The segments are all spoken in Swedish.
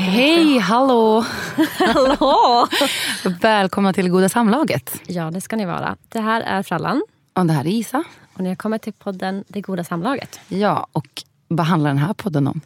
Hej, hallå! Hallå! Välkomna till Goda Samlaget. Ja, det ska ni vara. Det här är Frallan Och det här är Isa. och ni har kommit till podden Det goda samlaget. Ja, och vad handlar den här podden om?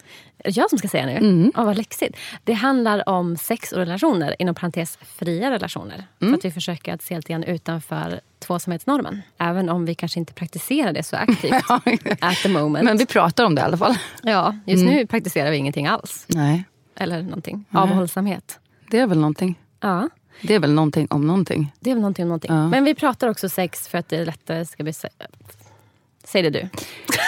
Jag som ska säga nu? Åh, vad läxigt. Det handlar om sex och relationer, inom parentes fria relationer. För att vi försöker att se lite grann utanför tvåsamhetsnormen. Även om vi kanske inte praktiserar det så aktivt at the moment. Men vi pratar om det i alla fall. ja, just nu praktiserar vi ingenting alls. Nej, Eller någonting. Avhållsamhet. det är väl någonting. Ja, Det är väl någonting om någonting. det är väl någonting om någonting. Men vi pratar också sex för att det är lättare ska bli... Säg det du.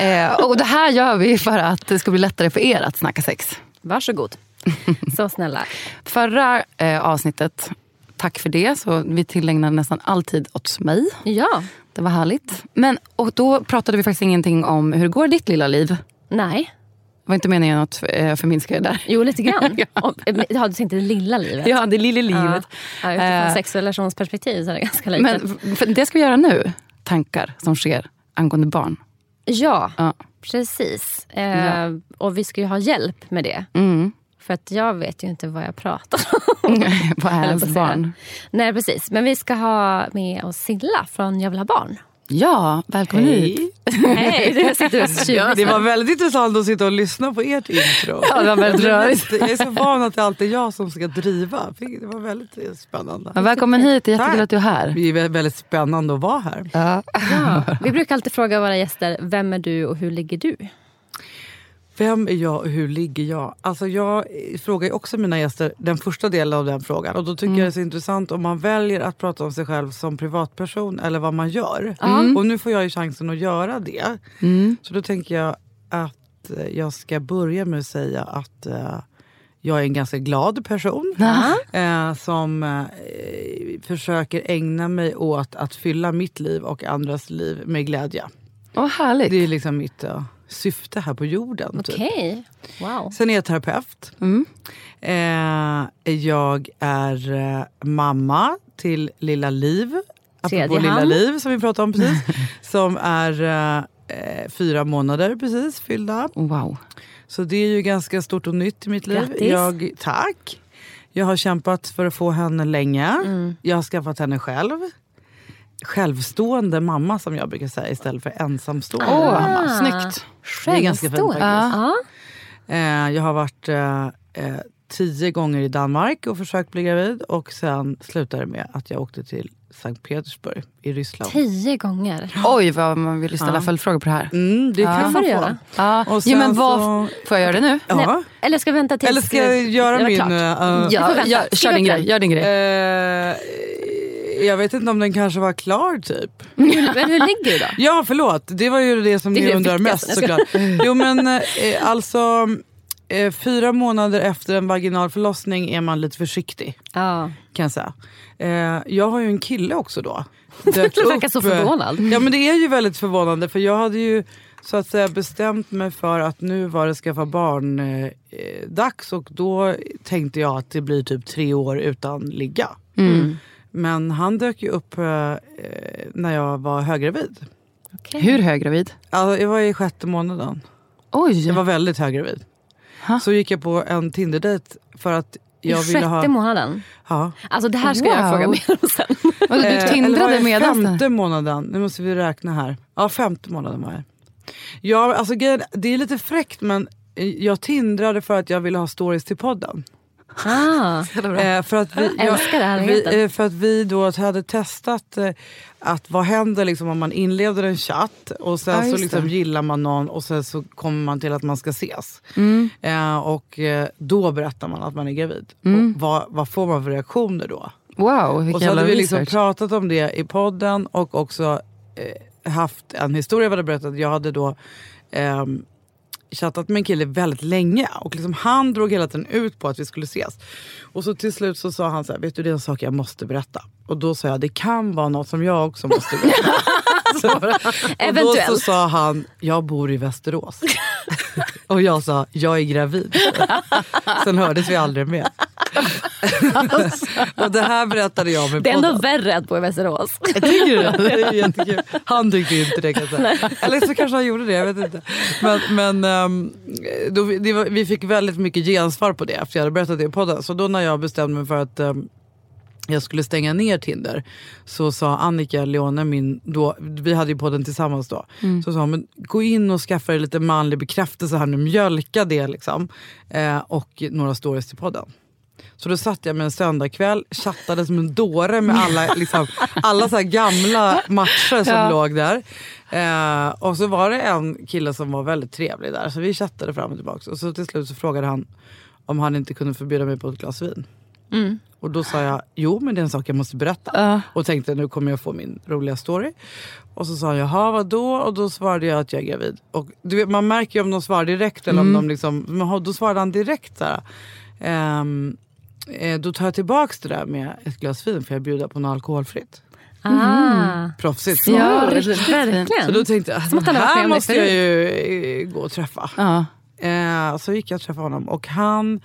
Eh, och det här gör vi för att det ska bli lättare för er att snacka sex. Varsågod. Så snälla. Förra eh, avsnittet, tack för det, så vi tillägnade nästan alltid åt mig. Ja. Det var härligt. Men, och då pratade vi faktiskt ingenting om hur går ditt lilla liv? Nej. Det var inte meningen att eh, förminska det där. Jo, lite grann. Eh, ja, du tänkte det lilla livet. Ja, det lilla livet. Ja, utifrån Eh, sex och relationsperspektiv så är det ganska litet. Men för det ska vi göra nu. Tankar som sker angående barn. ja, Ja. precis. Ja. Och vi ska ju ha hjälp med det. Mm. För att jag vet ju inte vad jag pratar om. Vad är ens att säga. barn? Nej, precis. Men vi ska ha med oss Silla från Jag vill ha barn. Ja, välkommen hit. Hej, du sitter och tjuvar. Det var väldigt intressant att sitta och lyssna på ert intro. Ja, det var väldigt rörigt. Jag är så van att det alltid är jag som ska driva. Det var väldigt spännande. Ja, välkommen hit, det är jättekul att du är här. Det är väldigt spännande att vara här. Ja. Ja. Vi brukar alltid fråga våra gäster, vem är du och hur ligger du? Vem är jag och hur ligger jag? Alltså jag frågar också mina gäster den första delen av den frågan. Och då tycker jag det är så intressant om man väljer att prata om sig själv som privatperson eller vad man gör. Och nu får jag ju chansen att göra det. Så då tänker jag att eh, jag ska börja med att säga att eh, jag är en ganska glad person. Eh, som eh, försöker ägna mig åt att fylla mitt liv och andras liv med glädje. Vad härligt. Det är liksom mitt eh, syfte här på jorden. Typ. Okej. Wow. Sen är jag terapeut. Eh, jag är eh, mamma till lilla Liv. Apropå Tredje lilla hand. Liv som vi pratade om precis. som är eh, eh, fyra månader precis fyllda. Wow. Så det är ju ganska stort och nytt i mitt liv. Grattis. Jag, tack. Jag har kämpat för att få henne länge. Mm. Jag har skaffat henne själv. Självstående mamma som jag brukar säga istället för ensamstående Åh, mamma. snyggt. Det är ganska fint faktiskt. Ja. Eh, jag har varit eh, eh, tio gånger i Danmark och försökt bli gravid. Och sen slutade det med att jag åkte till Sankt Petersburg i Ryssland. Tio gånger. Oj, vad man vill ställa följdfrågor på det här. Mm, det kan får man få. Ja. Och Jo, men sen vad, så- Får jag göra det nu? Ja. Nej, eller ska vi vänta tills Eller ska jag det göra min... eh, Ja. Ja, Skriv kör din grej. Gör din grej. eh, jag vet inte om den kanske var klar typ. Men hur, ligger du då? Ja förlåt, det var ju det som Det ni det undrar mest såklart. Jo men eh, alltså eh, fyra månader efter en vaginal förlossning är man lite försiktig. Ja. kan jag säga. Eh, jag har ju en kille också då. Dök Du verkar så eh, förvånad. Ja men det är ju väldigt förvånande för jag hade ju så att säga bestämt mig för att nu var det skaffa barn eh, eh, och då tänkte jag att det blir typ tre år utan ligga. Men han dök ju upp eh, eh, när jag var höggravid. Okej. Hur höggravid? Alltså, jag var i sjätte månaden. Oj. Jag var väldigt höggravid. Ha? Så gick jag på en Tinder-dejt för att I jag ville sjätte ha... månaden? Ja. Alltså det här ska jag Wow. fråga mer om sen. Eh, du eller tindrade jag medan? Femte månaden, nu måste vi räkna här. Ja, femte månaden var jag. Ja, alltså, det är lite fräckt men eh, jag tindrade för att jag ville ha stories till podden. Ah, Eh, för, att vi, det här vi, eh, för att vi då hade testat eh, att vad händer liksom om man inleder en chatt och sen Ja, så liksom det. gillar man någon och sen så kommer man till att man ska ses. Mm. Och då berättar man att man är gravid. Mm. Vad, vad får man för reaktioner då? Wow, vilken Och så hade vi liksom research. pratat om det i podden och också haft en historia jag hade berättat. Jag hade då ehm, chattat med en kille väldigt länge och liksom han drog hela tiden ut på att vi skulle ses. Och så till slut så sa han så här, vet du det är en sak jag måste berätta. Och då sa jag, det kan vara något som jag också måste berätta. så, och då så sa han, jag bor i Västerås. och jag sa, jag är gravid. Sen hördes vi aldrig mer. Och det här berättade jag med Det är ändå värre att bo i Västerås. Tycker du det? Det är jättekul. Han tyckte inte det kanske. Eller så kanske han gjorde det, jag vet inte. Men, men ehm, då, var, vi fick väldigt mycket gensvar på det efter jag hade berättat det i podden. Så då när jag bestämde mig för att ehm, jag skulle stänga ner Tinder så sa Annika Leone, min, då, vi hade ju podden tillsammans då, så sa hon men gå in och skaffa dig lite manlig bekräftelse här nu, mjölka det liksom. Eh, och några stories till podden. Så då satt jag med en söndagkväll, chattade som en dåre med alla, liksom, alla så gamla matcher som Ja. låg där. Eh, och så var det en kille som var väldigt trevlig där, så vi chattade fram och tillbaka. Och så till slut så frågade han om han inte kunde förbjuda mig på ett glas vin. Och då sa jag, jo men det är en sak jag måste berätta. Och tänkte nu kommer jag få min roliga story. Och så sa han, jaha vadå? Och då svarade jag att jag är gravid. Och du vet, man märker ju om de svarar direkt eller om de liksom, då svarade han direkt så här. Eh, då tar jag tillbaks det där med ett glas vin för jag bjuder på något alkoholfritt. Ah. Proffsigt svar. Ja, Riktigt, verkligen. Så då tänkte jag, med här måste jag ju eh, gå och träffa. Ja. Eh, så gick jag och träffade honom och hans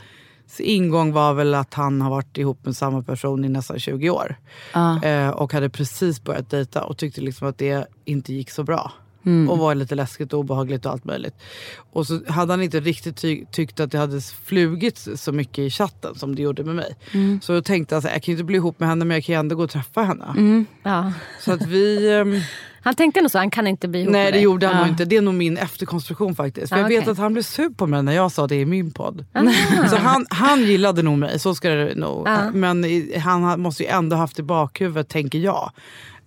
ingång var väl att han har varit ihop med samma person i nästan 20 år. Ja. Eh, och hade precis börjat dejta och tyckte liksom att det inte gick så bra. Mm. Och var lite läskigt och obehagligt och allt möjligt. Och så hade han inte riktigt ty- tyckt att det hade flugit så mycket i chatten som det gjorde med mig. Mm. Så då tänkte jag att jag kan inte bli ihop med henne men jag kan ju ändå gå och träffa henne. Ja. Så att vi... ehm, Han tänkte nog så, han kan inte bli ihop Nej med det dig. gjorde han nog inte. Det är nog min efterkonstruktion faktiskt. För Ah, jag vet att han blev sur på mig när jag sa det i min podd. Så han, han gillade nog mig, så ska det nog. Ah. Men han ha- måste ju ändå haft i bakhuvudet, tänker jag,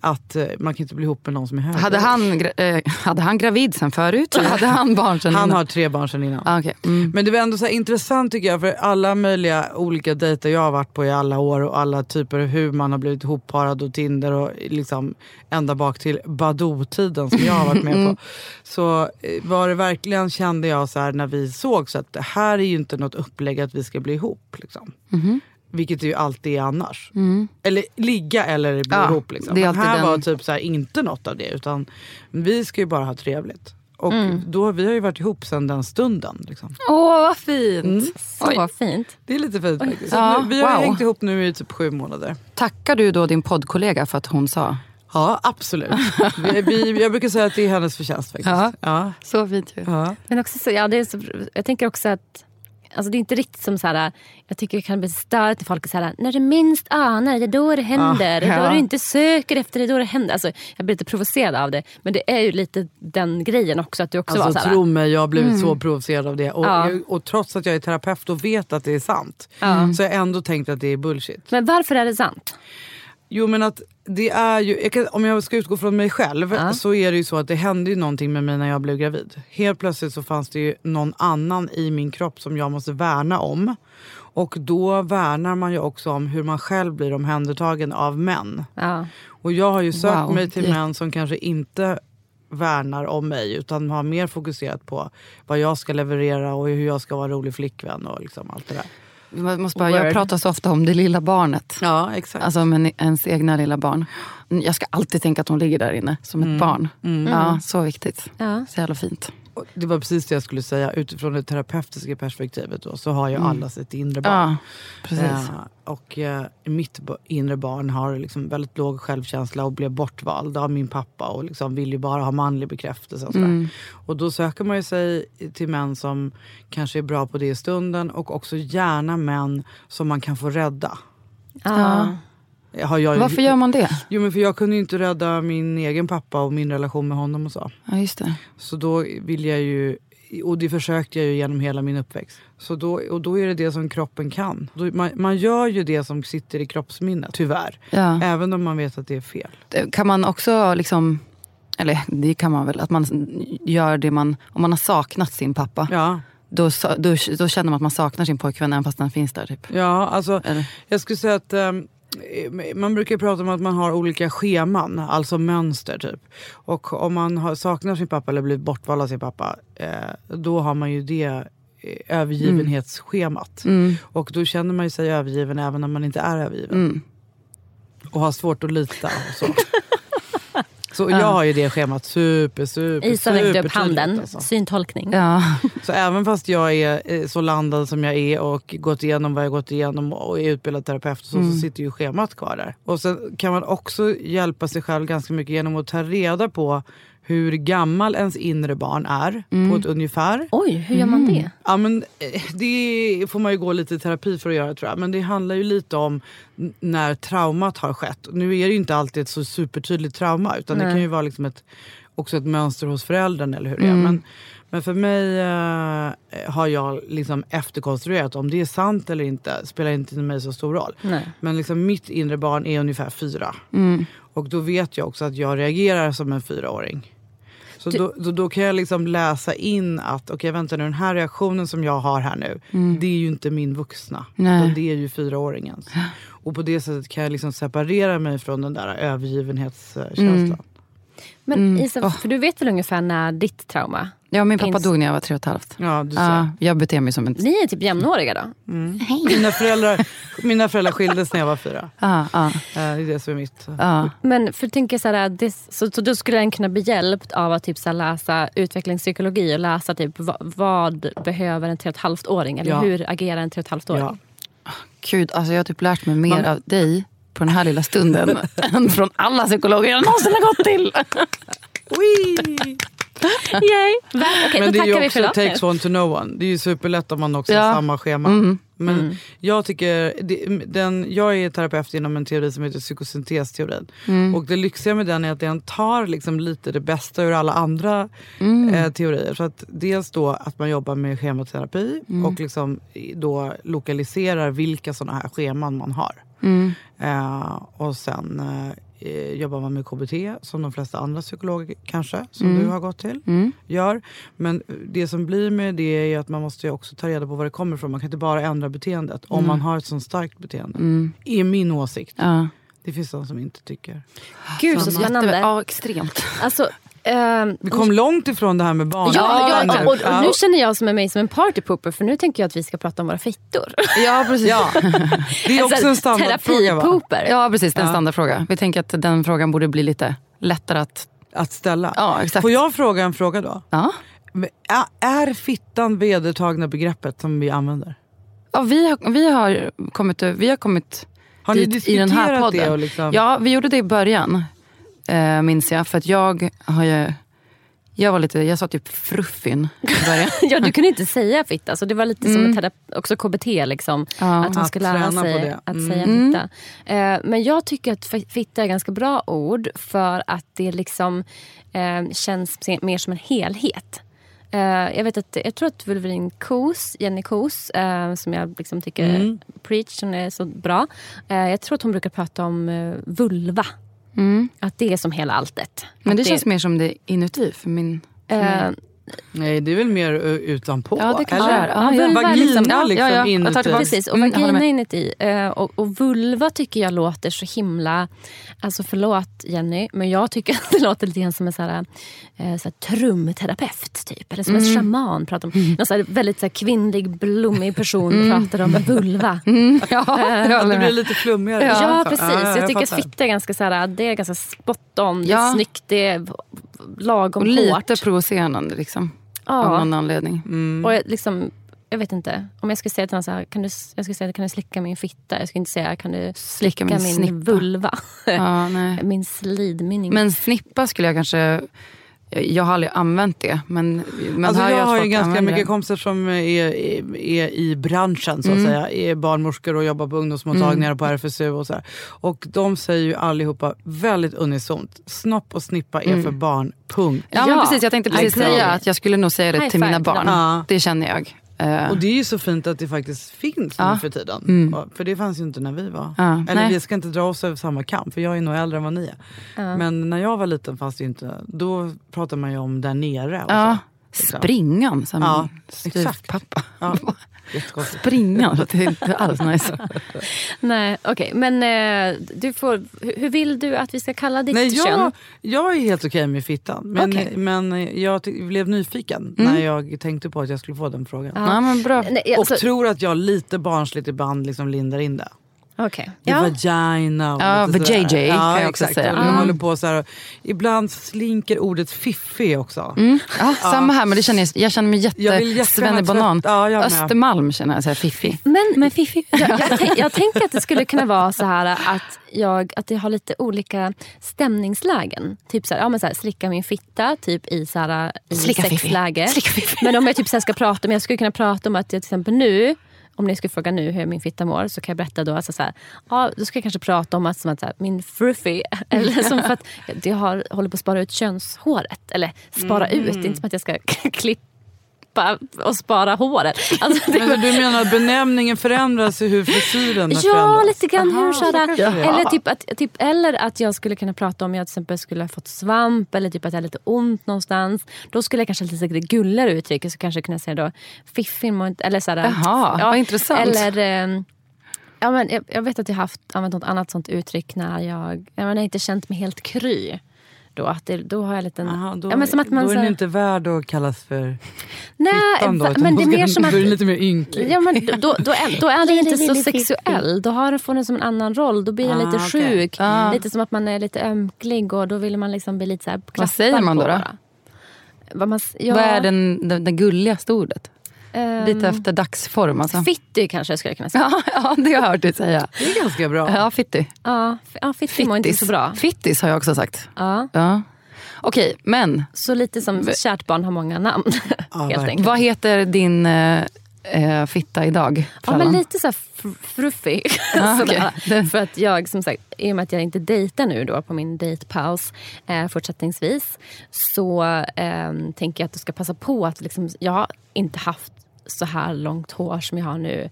att eh, man kan inte bli ihop med någon som är hög. Hade, han, eh, hade han gravid sen förut? Eller hade han barn sen Han innan? har tre barn sedan innan. Ah, okej. mm. Men det var ändå så intressant tycker jag för alla möjliga olika dejter jag har varit på i alla år och alla typer av hur man har blivit ihopparad och Tinder och liksom ända bak till Badoo-tiden som jag har varit med på. Så eh, var det verkligen kände jag så här när vi såg så att det här är ju inte något upplägg att vi ska bli ihop. Liksom. Vilket det ju alltid är annars. Eller ligga eller bli Ja, ihop. Liksom. det Men här alltid var den- typ så här, inte något av det utan vi ska ju bara ha trevligt. Och då, vi har ju varit ihop sedan den stunden. Liksom. Åh, vad fint! Mm. Så fint. Det är lite fint faktiskt. Ja, nu, vi har wow. hängt ihop nu i typ sju månader. Tackar du då din poddkollega för att hon sa? Ja, absolut. vi, vi, jag brukar säga att det är hennes förtjänst faktiskt. Ja. Ja. Så fint ju. Ja. Men också så, ja, det är så, jag tänker också att Alltså det är inte riktigt som så här, jag tycker det kan bli störigt när folk är så här, när du minst anar det, då det händer. Det är ja. då du inte söker efter det, då det händer. Alltså, jag blir lite provocerad av det. Men det är ju lite den grejen också. Att du också var Alltså så här, Mm. tro mig, jag har blivit så provocerad av det. Och, Ja. jag, och trots att jag är terapeut och vet att det är sant. Ja. Så har jag ändå tänkt att det är bullshit. Men varför är det sant? Jo men att det är ju, jag kan, om jag ska utgå från mig själv Ja. så är det ju så att det hände ju någonting med mig när jag blev gravid. Helt plötsligt så fanns det ju någon annan i min kropp som jag måste värna om. Och då värnar man ju också om hur man själv blir omhändertagen av män. Ja. Och jag har ju sökt Wow. mig till män som kanske inte värnar om mig utan har mer fokuserat på vad jag ska leverera och hur jag ska vara rolig flickvän och liksom allt det där. Jag, måste bara, jag pratar så ofta om det lilla barnet. Ja exakt. Alltså med ens egna lilla barn. Jag ska alltid tänka att hon ligger där inne som ett barn. Ja, så viktigt. Ja. Så jävla fint. Det var precis det jag skulle säga. Utifrån det terapeutiska perspektivet då, så har ju alla sitt inre barn. Ja, precis. Eh, och eh, mitt inre barn har liksom väldigt låg självkänsla och blev bortvald av min pappa och liksom vill ju bara ha manlig bekräftelse. Och, sådär. och då söker man ju sig till män som kanske är bra på det i stunden och också gärna män som man kan få rädda. Ja. Har jag Varför gör man det? Jo men för jag kunde ju inte rädda min egen pappa och min relation med honom och så. Ja, just det. Så då vill jag ju och det försökte jag ju genom hela min uppväxt. Så då, och då är det det som kroppen kan. Då, man, man gör ju det som sitter i kroppsminnet, tyvärr. Ja. Även om man vet att det är fel. Kan man också, liksom, eller det kan man väl, att man gör det man, om man har saknat sin pappa. Ja. Då, då, då känner man att man saknar sin pojkvän även fast den finns där. Typ. Ja, alltså, Eller? jag skulle säga att ehm, man brukar prata om att man har olika scheman, alltså mönster typ. Och om man har, saknar sin pappa eller blivit bortvald av sin pappa, eh, då har man ju det eh, övergivenhetsschemat. Och då känner man ju sig övergiven även när man inte är övergiven. Och har svårt att lita och så. Så jag har ju det schemat super, super, Isa räckte upp handen. alltså. Syntolkning. Ja. Så även fast jag är eh, så landad som jag är och gått igenom vad jag gått igenom och är utbildad terapeut och så, så sitter ju schemat kvar där. Och sen kan man också hjälpa sig själv ganska mycket genom att ta reda på hur gammal ens inre barn är på ett ungefär. Oj, hur gör man det? Ja, men, eh, det får man ju gå lite i terapi för att göra tror jag. Men det handlar ju lite om när traumat har skett. Nu är det ju inte alltid ett så supertydligt trauma utan det Nej. kan ju vara liksom ett, också ett mönster hos föräldern eller hur det är. Men, men för mig eh, har jag liksom efterkonstruerat om det är sant eller inte spelar inte för mig så stor roll. Nej. Men liksom mitt inre barn är ungefär fyra. Och då vet jag också att jag reagerar som en fyraåring. Så då, då, då kan jag liksom läsa in att okej vänta nu den här reaktionen som jag har här nu. Det är ju inte min vuxna. Nej. Utan det är ju fyraåringens. Och på det sättet kan jag liksom separera mig från den där övergivenhetskänslan. Men Isa, för du vet väl ungefär när ditt trauma... ja, min pappa dog när jag var tre och ett halvt. Ja, du ser. Ja, jag beter mig som en... Ni är typ jämnåriga då? Mina, föräldrar, mina föräldrar skildes när jag var fyra. Ja, ja, Eh, Det är det som är mitt. ja. Men för tänker så, här, det, så, så då skulle den kunna bli hjälpt av att typ så här, läsa utvecklingspsykologi och läsa typ vad, vad behöver en tre och ett halvt åring eller Ja. hur agerar en tre och ett halvt åring? Ja. Gud, alltså jag har typ lärt mig mer Man- av dig på den här lilla stunden än från alla psykologer jag någonsin har gått till. Yay! Okej, Men det är ju också takes one to know one. Det är ju superlätt om man också har Ja. samma schema. Men jag tycker, det, den, jag är terapeut inom en teori som heter psykosyntesteorin. Och det lyxiga med den är att den tar liksom lite det bästa ur alla andra eh, teorier. Så att dels då att man jobbar med schematerapi och liksom då lokaliserar vilka sådana här scheman man har. Eh, och sen eh, jobbar man med KBT som de flesta andra psykologer kanske, som du har gått till, gör. Men det som blir med det är att man måste också ta reda på var det kommer ifrån. Man kan inte bara ändra beteendet om man har ett sånt starkt beteende. är min åsikt. Ja. Det finns de som inte tycker. Gud så Jätte- spännande. Ja, extremt. Alltså, ehm, Vi kom långt ifrån det här med barn. Ja, ja, nu. och, och Ja. nu känner jag som är mig som en partypooper för nu tänker jag att vi ska prata om våra fittor. Ja, precis. Ja. Det är också en standardfråga va? Terapipooper. Ja, precis. Det är en standardfråga. Vi tänker att den frågan borde bli lite lättare att... Att ställa. Ja, exakt. Får jag fråga en fråga då? Ja. Är fittan vedertagna begreppet som vi använder? Ja, vi, har, vi, har kommit, vi har kommit Har ni dit i den här diskuterat podden. det och liksom- Ja, vi gjorde det i början, eh, minns jag. För att jag har ju... Jag var lite, jag sa typ fruffin. Ja, du kunde inte säga fitta. Så det var lite som en terapi, också KBT. Liksom, Ja. att man Att ska lära sig att Mm. säga fitta. Eh, men jag tycker att fi- fitta är ett ganska bra ord för att det liksom eh, känns mer som en helhet. Eh, jag, vet att, jag tror att Wolverine Kos, Jenny Kos, eh, som jag liksom tycker preach, hon är så bra. Eh, jag tror att hon brukar prata om eh, vulva. Att det är som hela alltet. Men Att det känns mer som det inuti för min... För mig. Eh, Nej, det är väl mer utanpå? Ja, det kanske eller? är. Ja, ja. Vagina liksom- Ja, liksom ja, ja. Jag tar inuti. Precis, och Mm, jag vagina inuti. Eh, och, och vulva tycker jag låter så himla... Alltså förlåt Jenny, men jag tycker att det låter lite grann som en så här, eh, så här, trumterapeut. Typ. Eller som Mm. en shaman. Pratar om, Någon så här, väldigt så här, kvinnlig, blommig person pratar om vulva. Ja, jag Ja, det blir lite flummigare. Ja, precis. Ja, jag tycker att fitta är ganska, så här, det är ganska spot on, det är snyggt, det är lagom Och lite hårt. provocerande liksom. Ja. Av någon anledning. Och jag, liksom, jag vet inte. Om jag skulle säga till någon så här, kan du, jag skulle säga kan du slicka min fitta? Jag skulle inte säga kan du slicka, min min, vulva? Ja, nej. min slidmynning. Men snippa skulle jag kanske jag, har aldrig använt det. Men man Alltså hör ju jag att har ju ganska mycket det. kompisar som är, är, är i branschen så att Mm. säga. Är barnmorskor och jobbar på ungdomsmottagningar och på RFSU och så här. Och de säger ju allihopa väldigt unisont. Snopp och snippa är för barn, punkt. Ja, men Ja, precis, jag tänkte precis säga att jag skulle nog säga det High till mina five barn. Ja. Det känner jag. Eh, Och det är ju så fint att det faktiskt finns Ja. nu för tiden. Och- För det fanns ju inte när vi var. Ja, Eller nej. vi ska inte dra oss över samma kam för jag är nog äldre än vad ni är. Men när jag var liten fanns det ju inte, då pratade man ju om där nere. Och ja, så, liksom. springan som Ja, ja, pappa. Springan, det är inte alls nice. Nej, okej. Men eh, du får, hur vill du att vi ska kalla ditt Nej, kön? jag, jag är helt okej med fittan. Men, Okej. men jag blev nyfiken när jag tänkte på att jag skulle få den frågan. Ja, men bra. Nej, Och alltså, tror att jag lite barnsligt ibland liksom lindar in det. Okej. Det Ja. vagina och Ja, lite sådär. vajayjay kan jag också exakt. säga. Jag Mm. håller på så här, ibland slinker ordet fiffig också. Ja, samma här, men det känner jag, jag känner mig jätte, Jag vill jättegärna svennebanan. tvätta- ja, jag. Östermalm känner jag, så här, fiffi. Men, men Fifi, jag, jag, tänk, jag tänker att det skulle kunna vara så här att, jag, att det har lite olika stämningslägen. Typ så här, ja, men så här, slicka min fitta typ i, så här, i Slicka Fifi. sexläge. Slicka Fifi. Men om jag typ så här ska prata om, jag skulle kunna prata om att jag till exempel nu om ni skulle fråga nu hur min fitta mår så kan jag berätta då alltså så här, ja, då ska jag kanske prata om att, som att så här, min fruffy, eller som för att jag har, håller på att spara ut könshåret. Eller spara ut, det är inte som att jag ska klippa och spara håret. Alltså, Men du menar att benämningen förändras i hur frisyren Ja, förändras? lite grann. Aha, hur så sådär. är. Eller, typ att, typ, eller att jag skulle kunna prata om jag till exempel skulle ha fått svamp eller typ att jag har lite ont någonstans. Då skulle jag kanske ha lite gulligare uttryck. Så kanske kunna säga då fiffin inte... Eller sådär, Jaha, vad intressant. Eller, ehm, ja, men jag, jag vet att jag har haft, använt något annat sånt uttryck när jag, jag menar, inte känt mig helt kry. Då, att det, då har jag. Aha, då, ja, men som att man, då är den inte värd att kallas för Nej, fittan då. va- men det är mer den- som att... Då är den lite mer ynklig. Ja, men då, då, är, då är det inte så sexuell. Då har, får den som en annan roll. Då blir jag Ah, lite okej. sjuk. Ah. Lite som att man är lite ömklig och då vill man liksom bli lite så här klappad säger man då då? bara. Vad, man, ja, Vad är den, den, den gulligaste ordet? Ehm, Lite efter dagsform alltså. Fitty kanske jag skulle kunna säga. Ja, ja, det har jag hört dig säga. Det är ganska bra. Ja, fitti. Ja, ja fitty mår inte Fittis. så bra. Fittis har jag också sagt. Ja. Ja. Okej, men Så lite som kärt barn har många namn. helt verkligen. enkelt. vad heter din eh, eh, fitta idag? Ja, men lite så fruffig. Ja, Sådär. okej. För att jag, som sagt, i och med att jag inte dejtar nu då på min dejtpaus eh, fortsättningsvis så eh, tänker jag att du ska passa på att liksom, jag har inte haft så här långt hår som jag har nu.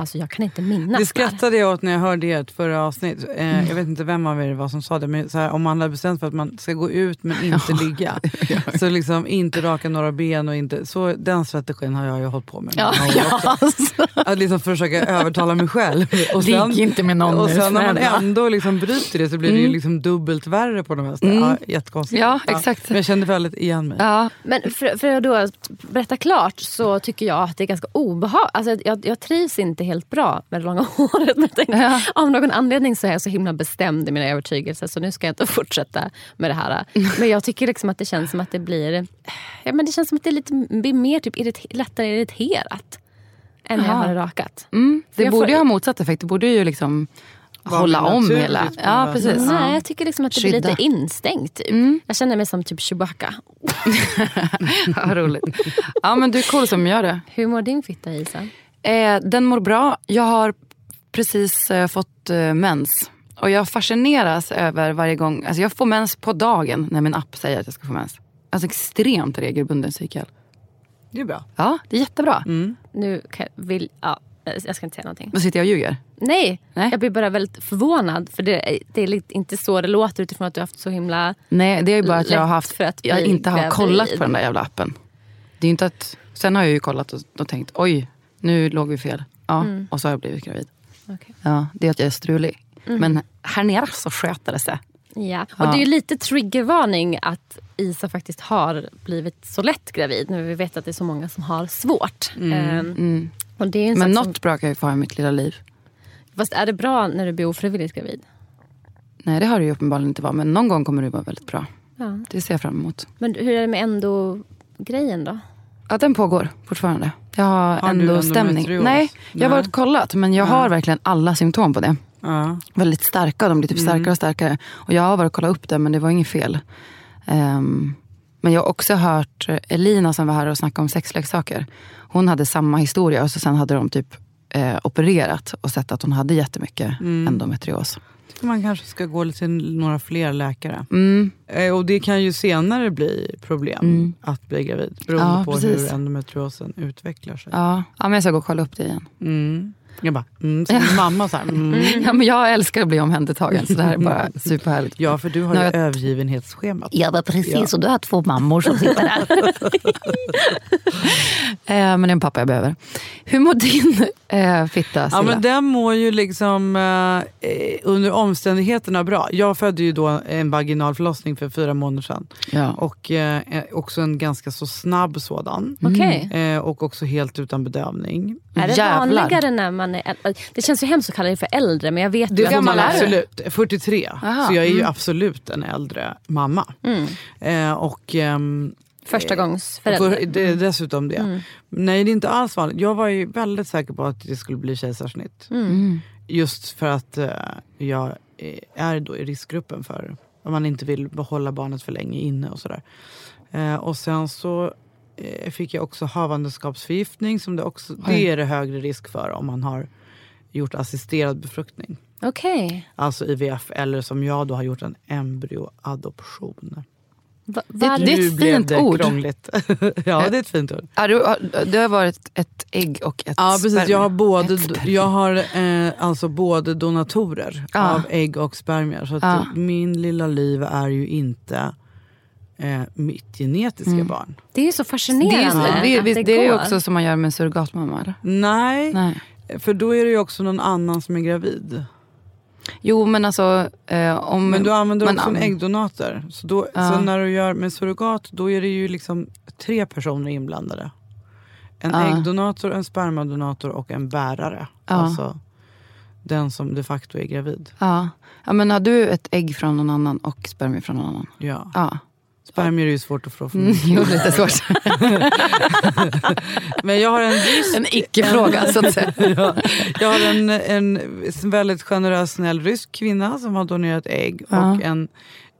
Alltså jag kan inte minnas Det skrattade jag åt när jag hörde ert förra avsnitt. Eh, Mm. Jag vet inte vem av er det var som sa det, men här, om man hade bestämt för att man ska gå ut men inte ligga. Så liksom inte raka några ben och inte... Så den strategin har jag ju hållit på med. Ja, år också. Att liksom försöka övertala mig själv. Och Ligg inte med någon Och sen när man ändå liksom bryter det så blir det ju liksom dubbelt värre på de mesta. Ja, jättekonstigt. Ja, exakt. Men jag kände väldigt igen mig. Ja, Men för, för att berätta klart så tycker jag att det är ganska obehagligt. Alltså jag, jag trivs inte helt bra med det långa håret. Men tänkte, Ja. Av någon anledning så är jag så himla bestämd i mina övertygelser så nu ska jag inte fortsätta med det här. Men jag tycker liksom att det känns som att det blir ja, men det känns som att det är lite, blir mer typ irrit, lättare irriterat. Än när jag har rakat. mm, det jag borde får- ju ha motsatt effekt. Det borde ju liksom hålla om hela... Ja, precis. sätt. Nej, jag tycker liksom att det blir Skydda. lite instängt. Typ. Jag känner mig som typ Chewbacca. Ja, roligt. Ja, men du är cool som gör det. Hur mår din fitta Isa? Eh, den mår bra. Jag har precis eh, fått eh, mens. Och jag fascineras över varje gång, alltså jag får mens på dagen när min app säger att jag ska få mens. Alltså extremt regelbunden cykel. Det är bra. Ja, det är jättebra. Nu kan, vill, ja, jag ska inte säga någonting. Då sitter jag och ljuger. Nej, Nej. jag blir bara väldigt förvånad. För det, det är inte så det låter utifrån att du har haft så himla... Nej, det är ju bara att jag har haft, för att jag inte har kollat på den där jävla appen. Det är inte att, sen har jag ju kollat och, och tänkt, oj, nu låg vi fel. Ja, och så har jag blivit gravid. Okej. Ja, det är att jag är strulig. Men här nere så sköter det sig. Ja. Och Ja. det är ju lite triggervarning att Isa faktiskt har blivit så lätt gravid. Nu vi vet att det är så många som har svårt. Ehm, är ju en Men något bra kan jag få ha i mitt lilla liv. Som, fast är det bra när du blir ofrivilligt gravid? Nej, det har det ju uppenbarligen inte varit. Men någon gång kommer det vara väldigt bra. Ja. Det ser jag fram emot. Men hur är det med ändå-grejen då? Ja, den pågår fortfarande. Jag har, Har du ändå stämning. endometrios? Nej, jag har varit och kollat. Men jag har verkligen alla symptom på det. Ja. Väldigt starka. De blir typ starkare och starkare. Och jag har varit och kollat upp det, men det var inget fel. Ehm, Men jag har också hört Elina som var här och snackade om sexleksaker. Hon hade samma historia och så sen hade de typ eh, opererat och sett att hon hade jättemycket Mm. endometrios. Man kanske ska gå till några fler läkare. Mm. Eh, Och det kan ju senare bli problem att bli gravid. Beroende Ja, på precis. hur endometriosen utvecklar sig. Ja. ja, men jag ska gå och kolla upp det igen. Mm. Jag bara, mm, som min mamma så här, mm. Ja, men jag älskar att bli omhändertagen så det här är bara superhärligt. Ja, för du har ju jag- övergivenhetsschemat. Ja, men precis. Ja. Och du har två mammor som sitter där. Eh, men det är en pappa jag behöver. Hur mår din eh, fitta Ja, Silla? men den mår ju liksom eh, eh, under omständigheterna bra. Jag födde ju då en vaginal förlossning för fyra månader sedan. Ja. Och eh, också en ganska så snabb sådan. Eh, och också helt utan bedövning. Är det Jävlar. vanligare när man är äldre? Det känns ju hemskt att kalla det för äldre men jag vet får att man man absolut. 43. Aha, Så jag är ju absolut en äldre mamma. Eh, och... ehm, första gångs För, det är dessutom det. Nej, det är inte alls vanligt. Jag var ju väldigt säker på att det skulle bli kejsarsnitt. Just för att eh, jag eh, är då i riskgruppen för om man inte vill behålla barnet för länge inne och sådär. Eh, och sen så eh, fick jag också havandeskapsförgiftning. Som det, också, det är det högre risk för om man har gjort assisterad befruktning. Okej. Alltså IVF eller som jag då har gjort en embryoadoption. Va- Det- var- det är ett fint det ord. ja, det är ett fint ord. Ja, du, har- det har varit ett ägg och ett Ja precis, jag har både, jag har, eh, alltså både donatorer Ja. av ägg och spermier. Så att Ja. min lilla liv är ju inte eh, mitt genetiska barn. Det är så Det är, fascinerande det, att det, det, det är ju också som man gör med surrogatmamma. eller? Nej, Nej. för då är det ju också någon annan som är gravid. Jo men alltså eh, om... Men du använder man också en äggdonator. Så, då, Ja. så när du gör med surrogat då är det ju liksom tre personer inblandade. En Ja. äggdonator, en spermadonator och en bärare. Ja. Alltså den som de facto är gravid. Ja. ja men har du ett ägg från någon annan och spermier från någon annan? Ja. Ja. Spermier är ju svårt att få från Mm, jo, lite svårt. Men jag har en rysk... En icke-fråga så att säga. ja, jag har en, en väldigt generös, snäll rysk kvinna som har donerat ägg. Ja. Och en,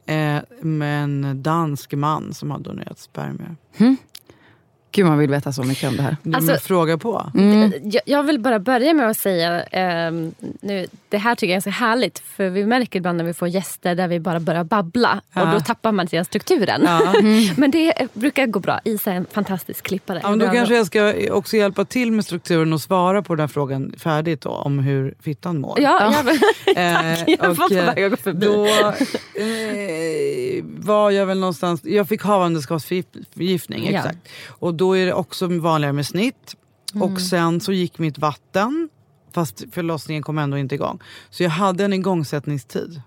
eh, med en dansk man som har donerat spermier. Gud man vill veta så mycket om det här. Alltså- men fråga på. Mm. Jag, jag vill bara börja med att säga, ehm, nu, det här tycker jag är så härligt för vi märker ibland när vi får gäster där vi bara börjar babbla och Ja. då tappar man grann strukturen. Ja. Men det eh, brukar gå bra. Isa är en fantastisk klippare. Ja, men då kanske jag ska också hjälpa till med strukturen och svara på den här frågan färdigt då, om hur fittan mår. Ja, ja. Eh, Jag var och, eh, att gå förbi. Då eh, var jag väl någonstans, jag fick havandeskapsförgiftning, Ja. exakt. Och då är det också vanligare med snitt. Mm. Och sen så gick mitt vatten, fast förlossningen kom ändå inte igång. Så jag hade en igångsättningstid.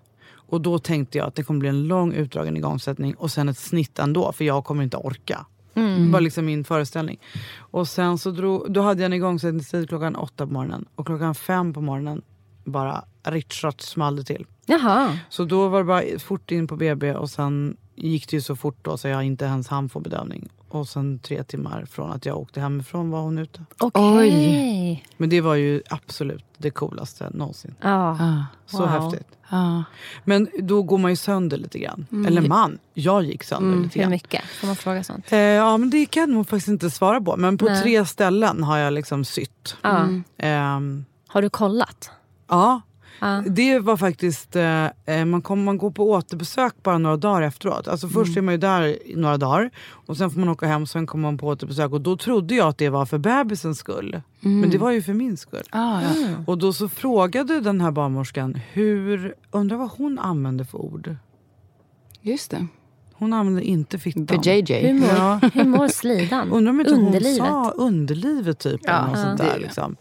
Och då tänkte jag att det kommer bli en lång utdragen igångsättning och sen ett snitt ändå, för jag kommer inte orka. Mm. Det var liksom min föreställning. Och sen så drog, då hade jag en igångsättningstid klockan åtta på morgonen. Och klockan fem på morgonen bara ritschat small det till. Jaha. Så då var det bara fort in på BB och sen gick det ju så fort då så jag inte ens hann få bedövning. Och sen tre timmar från att jag åkte hemifrån var hon ute. Okej. Men det var ju absolut det coolaste någonsin. Ja. Ja. Så Wow. häftigt. Ja. Men då går man ju sönder lite grann. Eller man, jag gick sönder lite Hur grann. mycket? Får man fråga sånt? Eh, ja men det kan nog faktiskt inte svara på. Men på Nej. tre ställen har jag liksom sytt. Ja. Ehm, Har du kollat? ja. Ja. Det var faktiskt, eh, eh, man, kom, man går på återbesök bara några dagar efteråt. Alltså först är man ju där i några dagar och sen får man åka hem sen kommer man på återbesök. Och då trodde jag att det var för bebisens skull. Men det var ju för min skull. Ah, ja. Och då så frågade den här barnmorskan hur, undrar vad hon använde för ord. Just det. Hon använde inte fittan. För JJ. Hur mår, Ja. hur mår slidan? Undrar om inte hon Underlivet? sa underlivet typ. Ja, eller något sånt det där, liksom.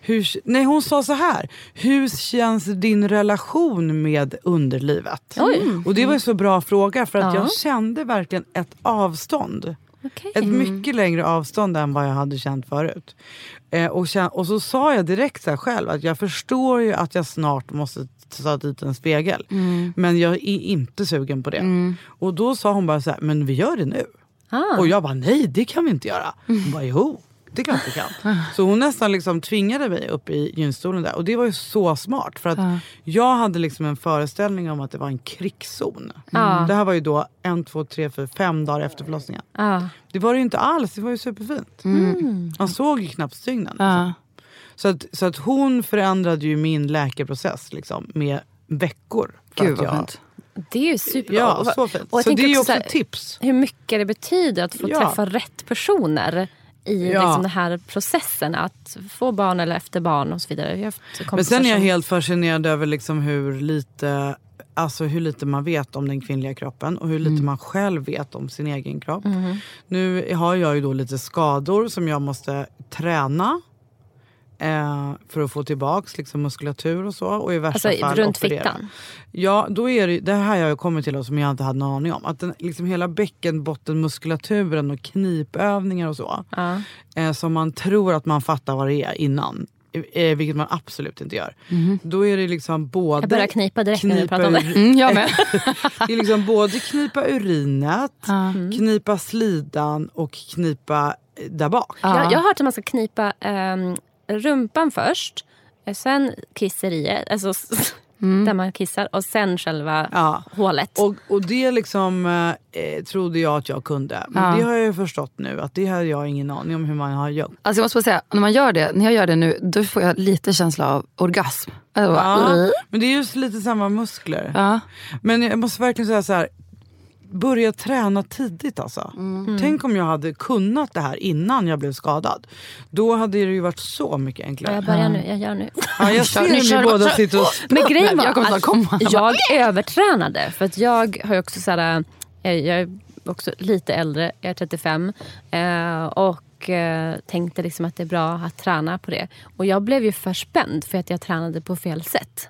Hur, nej hon sa så här. Hur känns din relation med underlivet? Oj. Och det var en så bra fråga för att Ja. jag kände verkligen ett avstånd. Okej. Ett mycket längre avstånd än vad jag hade känt förut. Eh, och, kän- och så sa jag direkt så här själv att jag förstår ju att jag snart måste ta dit en spegel. Men jag är inte sugen på det. Och då sa hon bara så här, men vi gör det nu. Ah. Och jag bara, nej det kan vi inte göra. Hon bara, jo alltid knappt jag kan. Så hon nästan liksom tvingade mig upp i gynstolen där. Och det var ju så smart. För att jag hade liksom en föreställning om att det var en krigszon. Ja. Det här var ju då en, två, tre, fyra, fem dagar efter förlossningen. Ja. Det var det ju inte alls, det var ju superfint. Man såg ju knappt stygnen. Ja. Så, att, så att hon förändrade ju min läkeprocess liksom, med veckor. för Gud att jag- fint. Det är ju superbra. Ja, så fint. och jag så det är ju också så här, tips. Hur mycket det betyder att få Ja. träffa rätt personer i Ja. liksom den här processen. Att få barn eller efter barn och så vidare. Men sen är jag helt fascinerad över liksom hur lite Alltså hur lite man vet om den kvinnliga kroppen och hur lite man själv vet om sin egen kropp. Nu har jag ju då lite skador som jag måste träna eh, för att få tillbaks liksom muskulatur och så. Och i värsta Alltså fall runt operera. fittan. Ja, då är det, det här har jag kommit till och som jag inte hade någon aning om. Att den, liksom hela bäckenbottenmuskulaturen och knipövningar och så. Ja. Eh, som man tror att man fattar vad det är innan. Eh, vilket man absolut inte gör. Då är det liksom både... Jag börjar knipa direkt när du pratar om det. Mm, jag med. det är liksom både knipa urinet, knipa slidan och knipa eh, där bak. Jag, jag har hört att man ska knipa ehm, rumpan först. eh, Sen kisseriet, alltså s- där man kissar. Och sen själva Ja. hålet. Och, och det liksom eh, trodde jag att jag kunde. Men Ja. det har jag ju förstått nu att det har jag ingen aning om hur man har gjort. Alltså jag måste bara säga, när man gör det, när jag gör det nu, då får jag lite känsla av orgasm. Alltså bara, Ja, men det är just lite samma muskler. ja. Men jag måste verkligen säga så här. Börja träna tidigt alltså. Mm. Tänk om jag hade kunnat det här innan jag blev skadad. Då hade det ju varit så mycket enklare. jag börjar nu, jag gör nu. Ja, jag ser nu hur ni båda sitter och... Men grejen var Jag att komma. jag övertränade. För att jag har ju också så här, eh, jag är också lite äldre, jag är 35. eh, Och eh, tänkte liksom att det är bra att träna på det. Och jag blev ju för spänd för att jag tränade på fel sätt.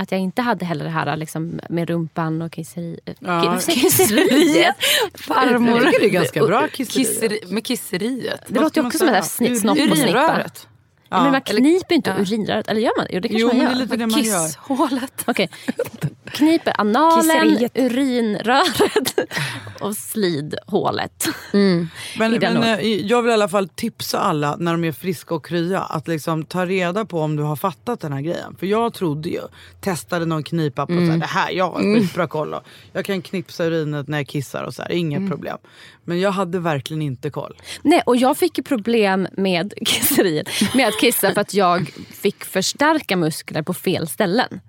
Att jag inte hade heller det här liksom, med rumpan och kisseri, Ja. kisseriet. Farmor. Det är ganska bra kisseri. Kisseri, med kisseriet. Det låter ju också som en säga? snopp och snippa. Urinröret. Ja. Men man kniper ju inte ja. urinröret. Eller gör man det? Jo, det kanske Jo, man men gör. det är lite det man gör. Kisshålet. Okej. Kniper analen, Kisseriet. urinröret och slidhålet. Men, den men ordningen. eh, jag vill i alla fall tipsa alla när de är friska och krya att liksom ta reda på om du har fattat den här grejen. För jag trodde ju, testade någon knipa på så här, det här, jag har skitbra koll. Och jag kan knipsa urinet när jag kissar och så här, inget problem. Men jag hade verkligen inte koll. Nej, och jag fick ju problem med kisseriet. Med att kissa för att jag fick förstärka muskler på fel ställen.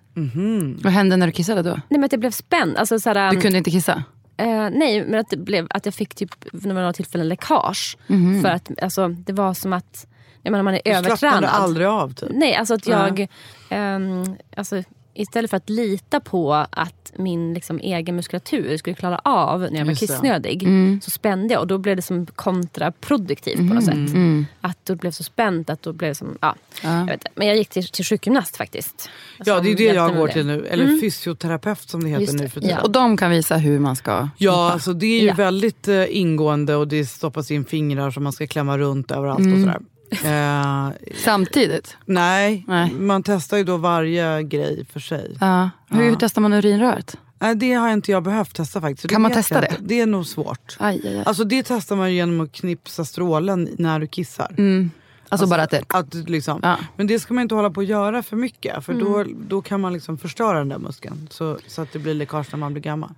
Vad hände när du kissade då? Nej men att jag blev spänd. Alltså, såhär, Du kunde inte kissa? eh, nej men att, det blev, att jag fick typ vid några tillfällen läckage. För att alltså, det var som att jag menar, man är Du övertränad. aldrig av typ. Nej, alltså att jag... ehm, alltså, istället för att lita på att min liksom, egen muskulatur skulle klara av när jag var det. kissnödig så spände jag och då blev det som kontraproduktivt på något sätt. Att då blev så spänt att då blev det som... Ja, Jag vet inte. Men jag gick till, till sjukgymnast faktiskt. Ja det är det jag går med till det. nu. Eller fysioterapeut som det heter Just nu det, för tiden. ja. Och de kan visa hur man ska Ja, alltså det är ju Ja. väldigt eh, ingående och det stoppas in fingrar som man ska klämma runt överallt och sådär. Eh, Samtidigt? nej, Nej. man testar ju då varje grej för sig. Ja. Hur, hur testar man urinröret? Nej, det har inte jag behövt testa faktiskt. Kan man testa det? Det är nog svårt. Aj, aj, aj. Alltså det testar man genom att knipsa strålen när du kissar. Alltså bara att det... Att, du liksom, Ja. Men det ska man inte hålla på att göra för mycket. För Mm. då, då kan man liksom förstöra den där muskeln. Så, så att det blir läckage när man blir gammal.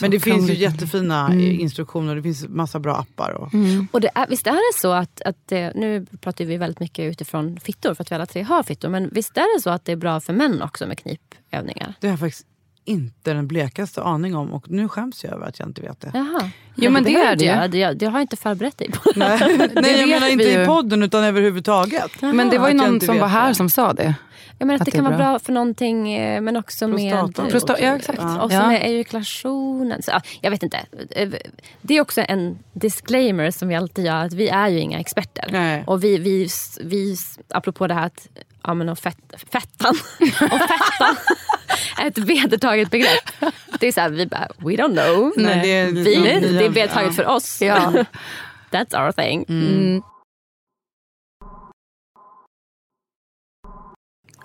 Men det finns ju jättefina Mm. instruktioner. Det finns massa bra appar. Och, Och det är, visst är det så att, att eh, nu pratar vi väldigt mycket utifrån fittor för att vi alla tre har fittor. Men visst är det så att det är bra för män också med knipövningar? Det har jag faktiskt inte den blekaste aning om. Och nu skäms jag över att jag inte vet det. Jaha. Jo, men det behöver är det göra. Det, jag, det har jag inte förberett dig på. Nej, Nej jag menar inte ju. i podden utan överhuvudtaget. Men det var ju jag någon som var här det. som sa det. Jag menar att Att det det kan vara bra. bra för någonting eh, men också Prostatan. med... Prosta- ja, exakt. Och så Ja. med ejakulationen. Så, ja, jag vet inte. Det är också en disclaimer som vi alltid gör. Att vi är ju inga experter. Nej. Och vi, vi, vi, apropå det här att ja, men och fett, fettan, och fettan ett vedertaget begrepp. Det är så här, vi bara, we don't know. Nej, det är vi, liksom det är vedertaget ja. för oss. Ja. That's our thing. Mm.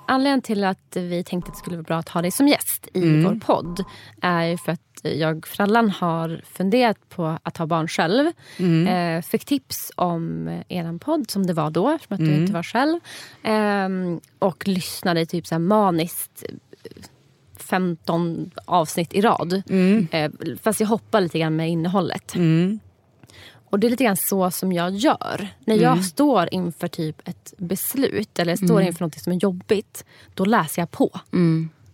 anledningen till att vi tänkte att det skulle vara bra att ha dig som gäst i Mm. vår podd är ju för att jag Frallan har funderat på att ha barn själv. Mm. Eh, fick tips om eh, er podd som det var då, eftersom att du Mm. inte var själv. Ehm, och lyssnade typ så här maniskt eh, 15 avsnitt i rad. Mm. Eh, fast jag hoppar lite grann med innehållet. Och det är lite grann så som jag gör. När jag Mm. står inför typ ett beslut eller står inför något som är jobbigt, då läser jag på.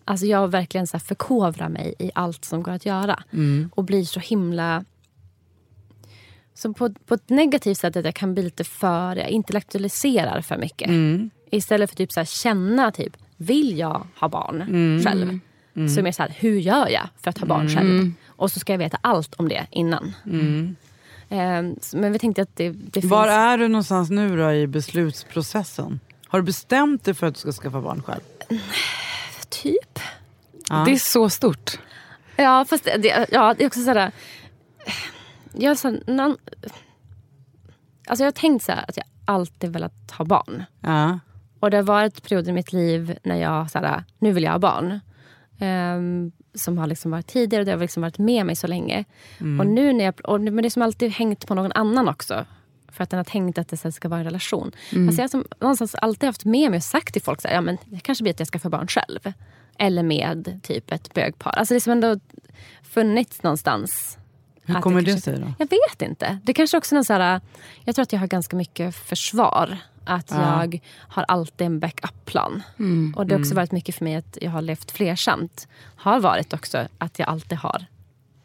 Alltså jag verkligen så förkovrar mig i allt som går att göra. Och blir så himla... Så på, på ett negativt sätt att jag kan bli lite för... Jag intellektualiserar för mycket. Istället för typ så här känna typ, vill jag ha barn själv? Så är mer så här, hur gör jag för att ha barn själv? Och så ska jag veta allt om det innan. Ehm, så- men vi tänkte att det, det finns... Var är du någonstans nu då i beslutsprocessen? Har du bestämt dig för att du ska skaffa barn själv? Typ. Ja. Det är så stort. Ja, fast det, ja, det är också sådär... Jag, så, någon, alltså jag har tänkt så här, att jag alltid velat ha barn. Ja. Och det har varit perioder i mitt liv när jag såhär, nu vill jag ha barn. Ehm, som har liksom varit tidigare och det har liksom varit med mig så länge. Och nu när jag, och, men det är som alltid hängt på någon annan också. För att den har tänkt att det ska vara en relation. Alltså jag har som, någonstans alltid haft med mig och sagt till folk så här, ja, men det kanske blir att jag ska få barn själv. Eller med typ ett bögpar. Alltså det som ändå funnits någonstans. Hur kommer det kanske- sig då? Jag vet inte. Det kanske också är någon så här, jag tror att jag har ganska mycket försvar. Att jag har alltid en backup-plan. Och det har också varit mycket för mig att jag har levt flersamt. Har varit också att jag alltid har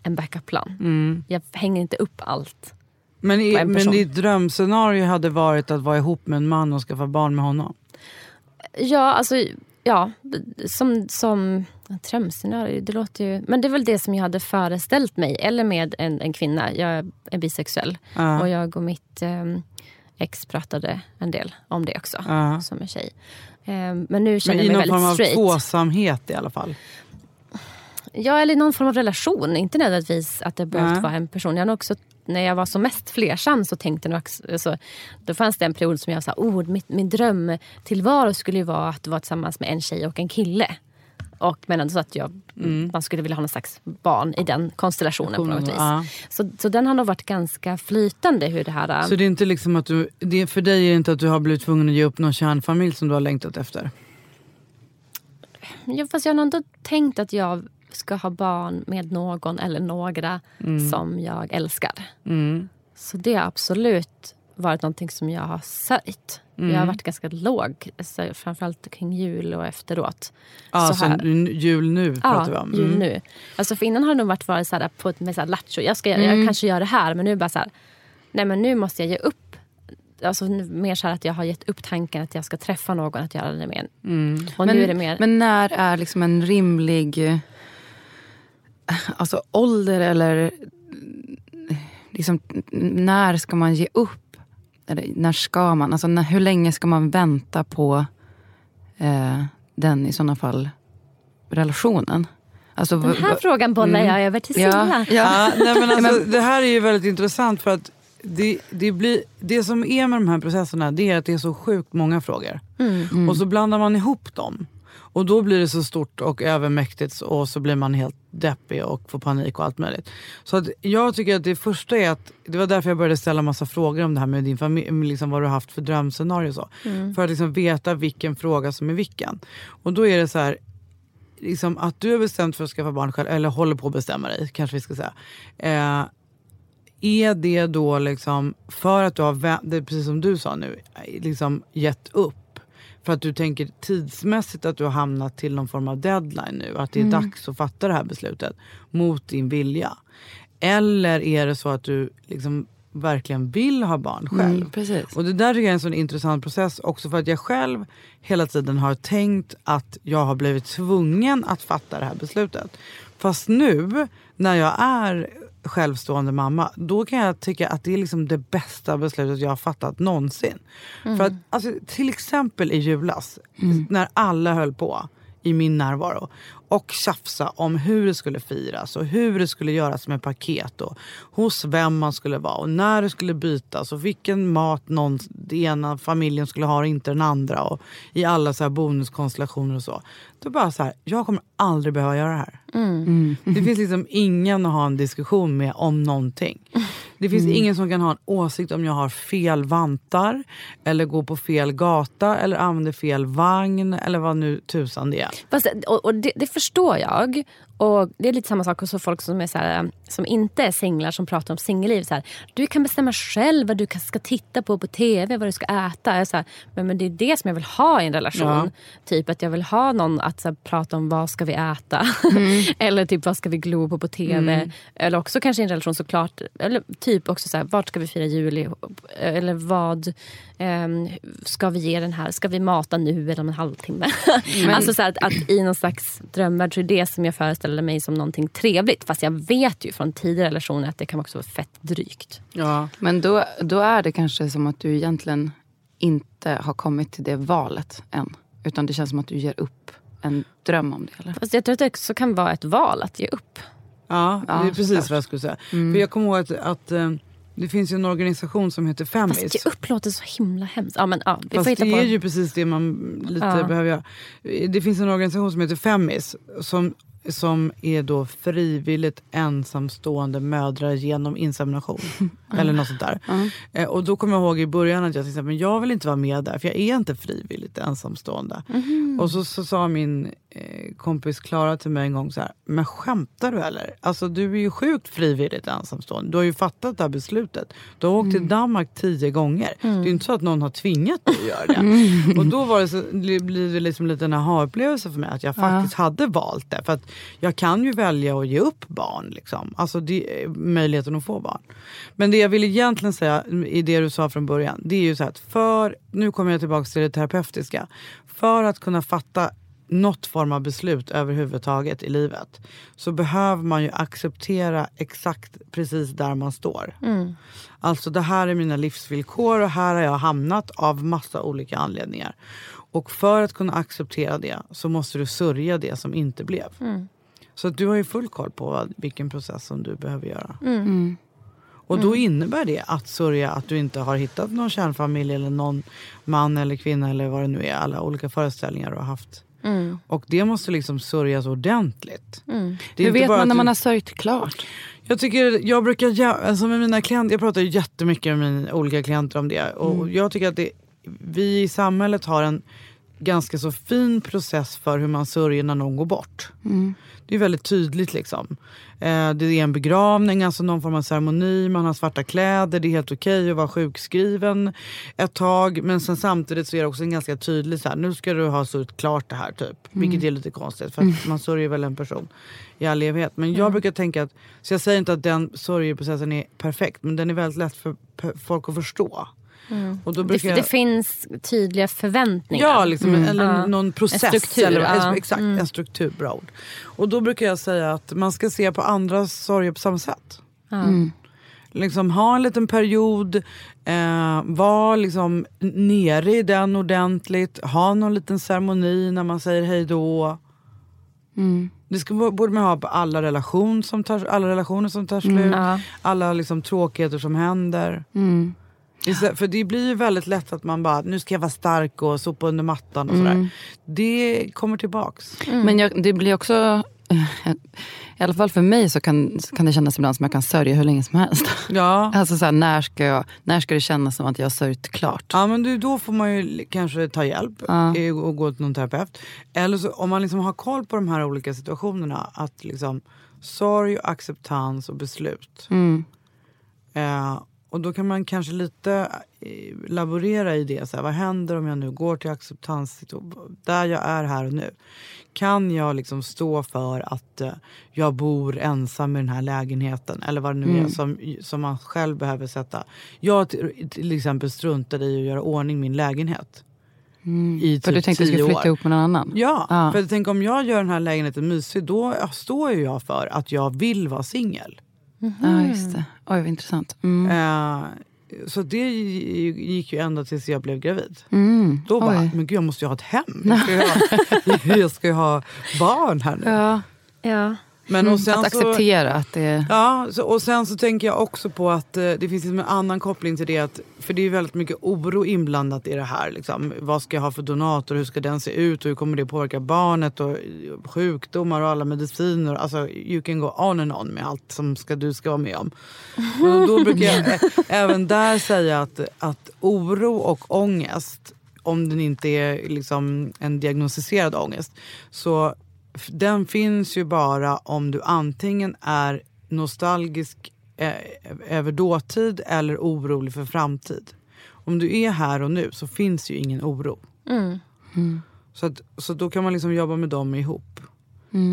en backup-plan. Jag hänger inte upp allt. Men, på i, en men person. ditt drömscenario hade varit att vara ihop med en man och skaffa barn med honom? Ja, alltså ja, som, som drömscenario, det låter ju... Men det är väl det som jag hade föreställt mig. Eller med en, en kvinna. Jag är bisexuell. Ja. Och jag och mitt ehm, ex pratade en del om det också. Ja. Som en tjej. Ehm, men nu Men känner i jag mig någon form väldigt av straight. tvåsamhet i alla fall? Ja, eller någon form av relation. Inte nödvändigtvis att det behövt Nej. vara en person. Jag också, när jag var som mest flersam så tänkte jag alltså, då fanns det en period som jag sa, oh, mitt, min drömtillvaro skulle ju vara att vara tillsammans med en tjej och en kille. Och, men ändå så att jag, Mm. man skulle vilja ha någon slags barn i den konstellationen på något vis. Ja. Så, så den har nog varit ganska flytande hur det här... Så det är inte liksom att du, det, för dig är det inte att du har blivit tvungen att ge upp någon kärnfamilj som du har längtat efter? Ja, fast jag har ändå tänkt att jag ska ha barn med någon eller några Mm. som jag älskar. Så det har absolut varit någonting som jag har sörjt. Mm. Jag har varit ganska låg, så framförallt kring jul och efteråt. Ja, så så här. jul nu pratar vi Ja, om. jul Mm. nu. Alltså för innan har det nog varit, varit så här på ett med så här lattjo. Jag, ska, jag kanske gör det här, men nu bara så här. Nej, men nu måste jag ge upp. Alltså mer så här att jag har gett upp tanken att jag ska träffa någon att göra det med. Och Men, nu är det mer... men när är liksom en rimlig alltså ålder eller liksom, när ska man ge upp? Eller när ska man? Alltså, när, hur länge ska man vänta på eh, den i sådana fall relationen? Alltså, Den här frågan bollar jag över till Silla. ja, ja. Nej, men alltså, det här är ju väldigt intressant för att det, det, blir, det som är med de här processerna det är att det är så sjukt många frågor. Och så blandar man ihop dem. Och då blir det så stort och övermäktigt och så blir man helt deppig och får panik och allt möjligt. Så att jag tycker att det första är att, det var därför jag började ställa massa frågor om det här med din familj, liksom vad du har haft för drömscenario och så. För att liksom veta vilken fråga som är vilken. Och då är det så här, liksom att du har bestämt för att skaffa barn själv, eller håller på att bestämma dig kanske vi ska säga. Eh, är det då liksom för att du har, det precis som du sa nu, liksom gett upp? För att du tänker tidsmässigt att du har hamnat till någon form av deadline nu, att det är dags att fatta det här beslutet mot din vilja. Eller är det så att du liksom verkligen vill ha barn själv? Mm. Och det där är en sån intressant process också för att jag själv hela tiden har tänkt att jag har blivit tvungen att fatta det här beslutet. Fast nu när jag är självstående mamma, då kan jag tycka att det är liksom det bästa beslutet jag har fattat någonsin. För att, alltså, till exempel i julas, när alla höll på i min närvaro och tjafsa om hur det skulle firas och hur det skulle göras med paket och hos vem man skulle vara och när det skulle bytas och vilken mat någon, den ena familjen skulle ha och inte den andra och i alla så här bonuskonstellationer och så. Då bara så här, jag kommer aldrig behöva göra det här. Det finns liksom ingen att ha en diskussion med om någonting. Det finns ingen som kan ha en åsikt om jag har fel vantar eller går på fel gata eller använder fel vagn eller vad nu tusan det är. Fast, och, och det, det förstår jag. Och Det är lite samma sak hos folk som, är så här, som inte är singlar som pratar om singelliv. Så här, du kan bestämma själv vad du ska titta på på tv, vad du ska äta. Jag är så här, men, men det är det som jag vill ha i en relation. Ja. Typ att jag vill ha någon att så prata om vad ska vi äta. eller typ vad ska vi glo på på tv. Eller också kanske i en relation såklart. Eller typ också så vart ska vi fira jul ihop? Eller vad ehm, ska vi ge den här? Ska vi mata nu eller om en halvtimme? alltså så att, att i någon slags drömvärld så är det som jag föreställer mig som någonting trevligt. Fast jag vet ju från tidigare relationer att det kan också vara fett drygt. Ja. Men då, då är det kanske som att du egentligen inte har kommit till det valet än. Utan det känns som att du ger upp en dröm om det. Eller? Fast jag tror att det också kan vara ett val att ge upp. Ja, Ja, det är precis såklart. vad jag skulle säga. För jag kommer ihåg att, att eh, det finns ju en organisation som heter Femis. Fast ge upp låter så himla hemskt. Ja, men, ja, vi får Fast hitta det på. är ju precis det man lite Ja. behöver göra. Det finns en organisation som heter Femis som, som är då frivilligt ensamstående mödrar genom insemination. Eller något sånt där. Eh, och då kommer jag ihåg i början att jag tänkte men jag vill inte vara med där för jag är inte frivilligt ensamstående. Och så, så sa min eh, kompis Klara till mig en gång så här, men skämtar du eller? Alltså du är ju sjukt frivilligt ensamstående. Du har ju fattat det här beslutet. Du har åkt till Danmark tio gånger. Det är ju inte så att någon har tvingat dig att göra det. Och då var det så, blir det liksom lite en aha-upplevelse för mig att jag faktiskt hade valt det. För att jag kan ju välja att ge upp barn. Liksom. Alltså det, möjligheten att få barn. Men det jag vill egentligen säga i det du sa från början. Det är ju så att för, nu kommer jag tillbaka till det terapeutiska. För att kunna fatta något form av beslut överhuvudtaget i livet så behöver man ju acceptera exakt precis där man står. Alltså det här är mina livsvillkor och här har jag hamnat av massa olika anledningar. Och för att kunna acceptera det så måste du sörja det som inte blev. Så att du har ju full koll på vad, vilken process som du behöver göra. Och då innebär det att sörja att du inte har hittat någon kärnfamilj eller någon man eller kvinna eller vad det nu är. Alla olika föreställningar du har haft. Och det måste liksom sörjas ordentligt. Det är Hur vet man när du- man har sörjt klart? jag tycker, jag brukar, alltså med mina klienter, jag pratar ju jättemycket med mina olika klienter om det. Och jag tycker att det, vi i samhället har en ganska så fin process för hur man sörjer när någon går bort. Det är väldigt tydligt liksom. Eh, det är en begravning, alltså någon form av ceremoni, man har svarta kläder, det är helt okej att vara sjukskriven ett tag. Men sen samtidigt så är det också en ganska tydlig så här, nu ska du ha sörjt klart det här typ. Vilket är lite konstigt för att man sörjer väl en person i all evighet. Men jag brukar tänka att, så jag säger inte att den sörjeprocessen är perfekt men den är väldigt lätt för folk att förstå. Och då Det, brukar det finns tydliga förväntningar. Ja, liksom, eller Ja. någon process. En struktur, eller, ja. Exakt, en struktur. Bra ord. Och då brukar jag säga att man ska se på andras sorger på samma sätt. Liksom ha en liten period, eh, var liksom nere i den ordentligt, ha någon liten ceremoni när man säger hej då. Det ska, borde man ha på alla, relation som tar, alla relationer som tar slut, Ja. alla liksom tråkigheter som händer. Istället- För det blir ju väldigt lätt att man bara, nu ska jag vara stark och sopa under mattan och sådär. Det kommer tillbaks. Men jag, det blir också... I alla fall för mig så kan, så kan det kännas ibland som att jag kan sörja hur länge som helst. Ja. Alltså så här, när, ska jag, när ska det kännas som att jag har sörjt klart? Ja men du, då får man ju kanske ta hjälp eh, och gå till någon terapeut. Eller så, om man liksom har koll på de här olika situationerna. Att liksom sorg, acceptans och beslut. Eh, och då kan man kanske lite eh, laborera i det. Så här, vad händer om jag nu går till acceptans där jag är här och nu? Kan jag liksom stå för att eh, jag bor ensam i den här lägenheten? Eller vad det nu är som, som man själv behöver sätta. Jag till, till exempel struntade i att göra ordning min lägenhet. I typ För du tänkte att du skulle flytta ihop med någon annan? Ja, Ja. för tänker om jag gör den här lägenheten mysig då står ju jag för att jag vill vara singel. Ja, just det. Oj, vad intressant. Mm. Eh, så det gick ju ända tills jag blev gravid. Mm. Då bara, Oj. men gud jag måste ju ha ett hem. Jag ska ju ha, jag ska ju ha barn här nu. Ja. Ja. Men, och sen Att så, acceptera att det... Ja, så, och sen så tänker jag också på att eh, det finns liksom en annan koppling till det. Att, för det är väldigt mycket oro inblandat i det här. Liksom. Vad ska jag ha för donator? Hur ska den se ut? Och hur kommer det påverka barnet? Och eh, sjukdomar och alla mediciner. Alltså, you can go on and on med allt som ska, du ska vara med om. Och då brukar jag eh, även där säga att, att oro och ångest om den inte är liksom en diagnostiserad ångest så den finns ju bara om du antingen är nostalgisk eh, över dåtid eller orolig för framtid. Om du är här och nu så finns ju ingen oro. Så, att, så då kan man liksom jobba med dem ihop.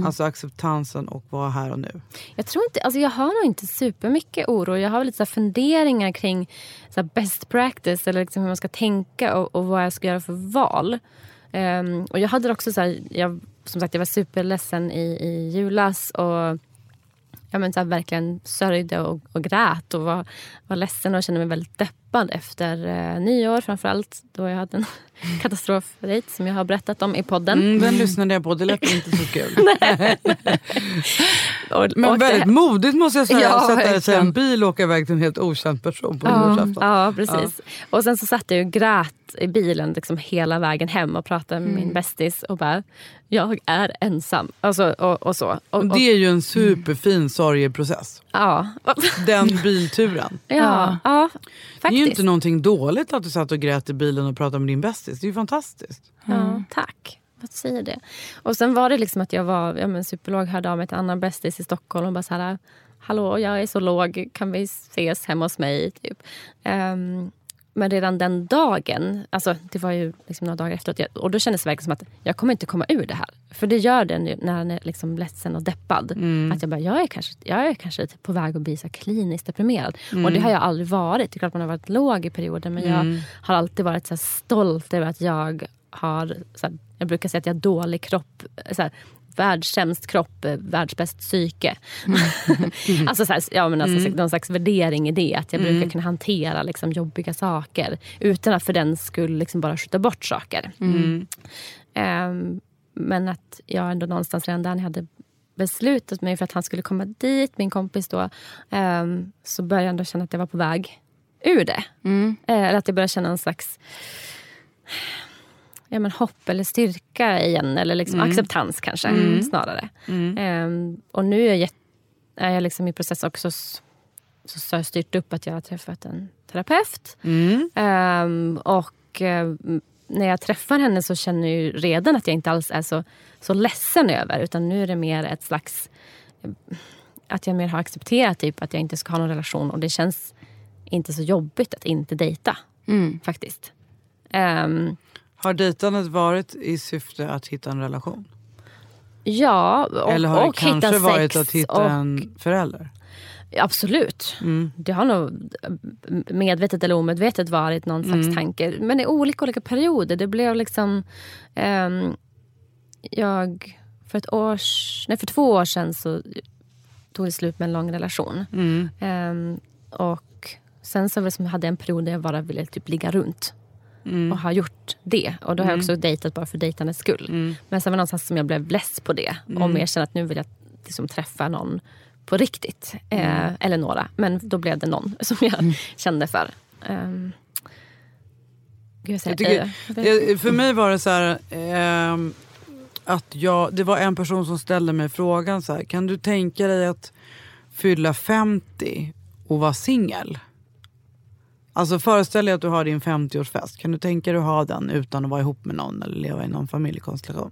Alltså acceptansen och vara här och nu. Jag tror inte, alltså jag har nog inte supermycket oro. Jag har lite så här funderingar kring så här best practice eller liksom hur man ska tänka och, och vad jag ska göra för val. Ehm, och jag hade också så här, jag, som sagt jag var superledsen i, i julas och ja, men så här, verkligen sörjde och, och grät och var, var ledsen och kände mig väldigt deppig deppad efter eh, nyår framförallt då jag hade en katastrofdejt som jag har berättat om i podden. Mm, den lyssnade jag på, det lät inte så kul. Och, Men och det- väldigt modigt måste jag säga. Ja, sätta sig i en bil och åka iväg till en helt okänd person på Ja, nyårsafton. ja, precis. Och sen så satt jag och grät i bilen liksom hela vägen hem och pratade med min bästis och bara, jag är ensam. Alltså, och, och så. Och, det är ju en superfin sorgeprocess. ja. Den bilturen. Ja, ja, Det är ju faktiskt. inte någonting dåligt att du satt och grät i bilen och pratade med din bästis. Det är ju fantastiskt. Ja, tack. Vad säger det? Och sen var det liksom att jag var ja, men superlåg, hörde av mig till en annan bästis i Stockholm och bara så här, hallå jag är så låg, kan vi ses hemma hos mig? Typ. Ehm, men redan den dagen, alltså det var ju liksom några dagar efteråt, och då kändes det verkligen som att jag kommer inte komma ur det här. För det gör den ju när han är liksom ledsen och deppad. Att jag bara, jag är kanske, jag är kanske typ på väg att bli så kliniskt deprimerad. Och det har jag aldrig varit. Det är klart man har varit låg i perioder men jag har alltid varit så stolt över att jag har, så här, jag brukar säga att jag har dålig kropp, så här, världssämst kropp, eh, världsbäst psyke. alltså, så här, ja, men alltså, någon slags värdering i det. Att jag brukar kunna hantera liksom, jobbiga saker utan att för den skull liksom, bara skjuta bort saker. Ehm, men att jag ändå någonstans redan där när jag hade beslutat mig för att han skulle komma dit, min kompis då, ehm, så började jag ändå känna att jag var på väg ur det. Eh, Eller att jag började känna en slags ja, men hopp eller styrka igen. Eller liksom acceptans kanske snarare. Ehm, och nu är jag, är jag liksom i process också så, så styrt upp att jag har träffat en terapeut. Ehm, och eh, när jag träffar henne så känner jag redan att jag inte alls är så, så ledsen över. Utan nu är det mer ett slags... Att jag mer har accepterat typ, att jag inte ska ha någon relation. Och det känns inte så jobbigt att inte dejta. Faktiskt. Ehm, Har dejtandet varit i syfte att hitta en relation? ja, och, Eller har det och hitta kanske sex. varit att hitta och, en förälder? Absolut. Mm. Det har nog medvetet eller omedvetet varit någon slags Mm. tanke. Men i olika, olika perioder. Det blev liksom... ehm, jag... För, ett års, nej, för två år sedan så tog det slut med en lång relation. Mm. Ehm, och sen så som jag hade en period där jag bara ville typ ligga runt. Mm. Och har gjort det. Och då har jag också dejtat bara för dejtandets skull. Mm. Men sen var det någonstans som jag blev less på det. Och mer kände att nu vill jag liksom träffa någon på riktigt. Eh, eller några. Men då blev det någon som jag kände för. Um, jag eh, tycker, jag, för mig var det så här... ehm, att jag, det var en person som ställde mig frågan så här, kan du tänka dig att fylla 50 och vara singel? Alltså föreställ dig att du har din 50-årsfest. Kan du tänka dig att ha den utan att vara ihop med någon eller leva i någon familjekonstellation?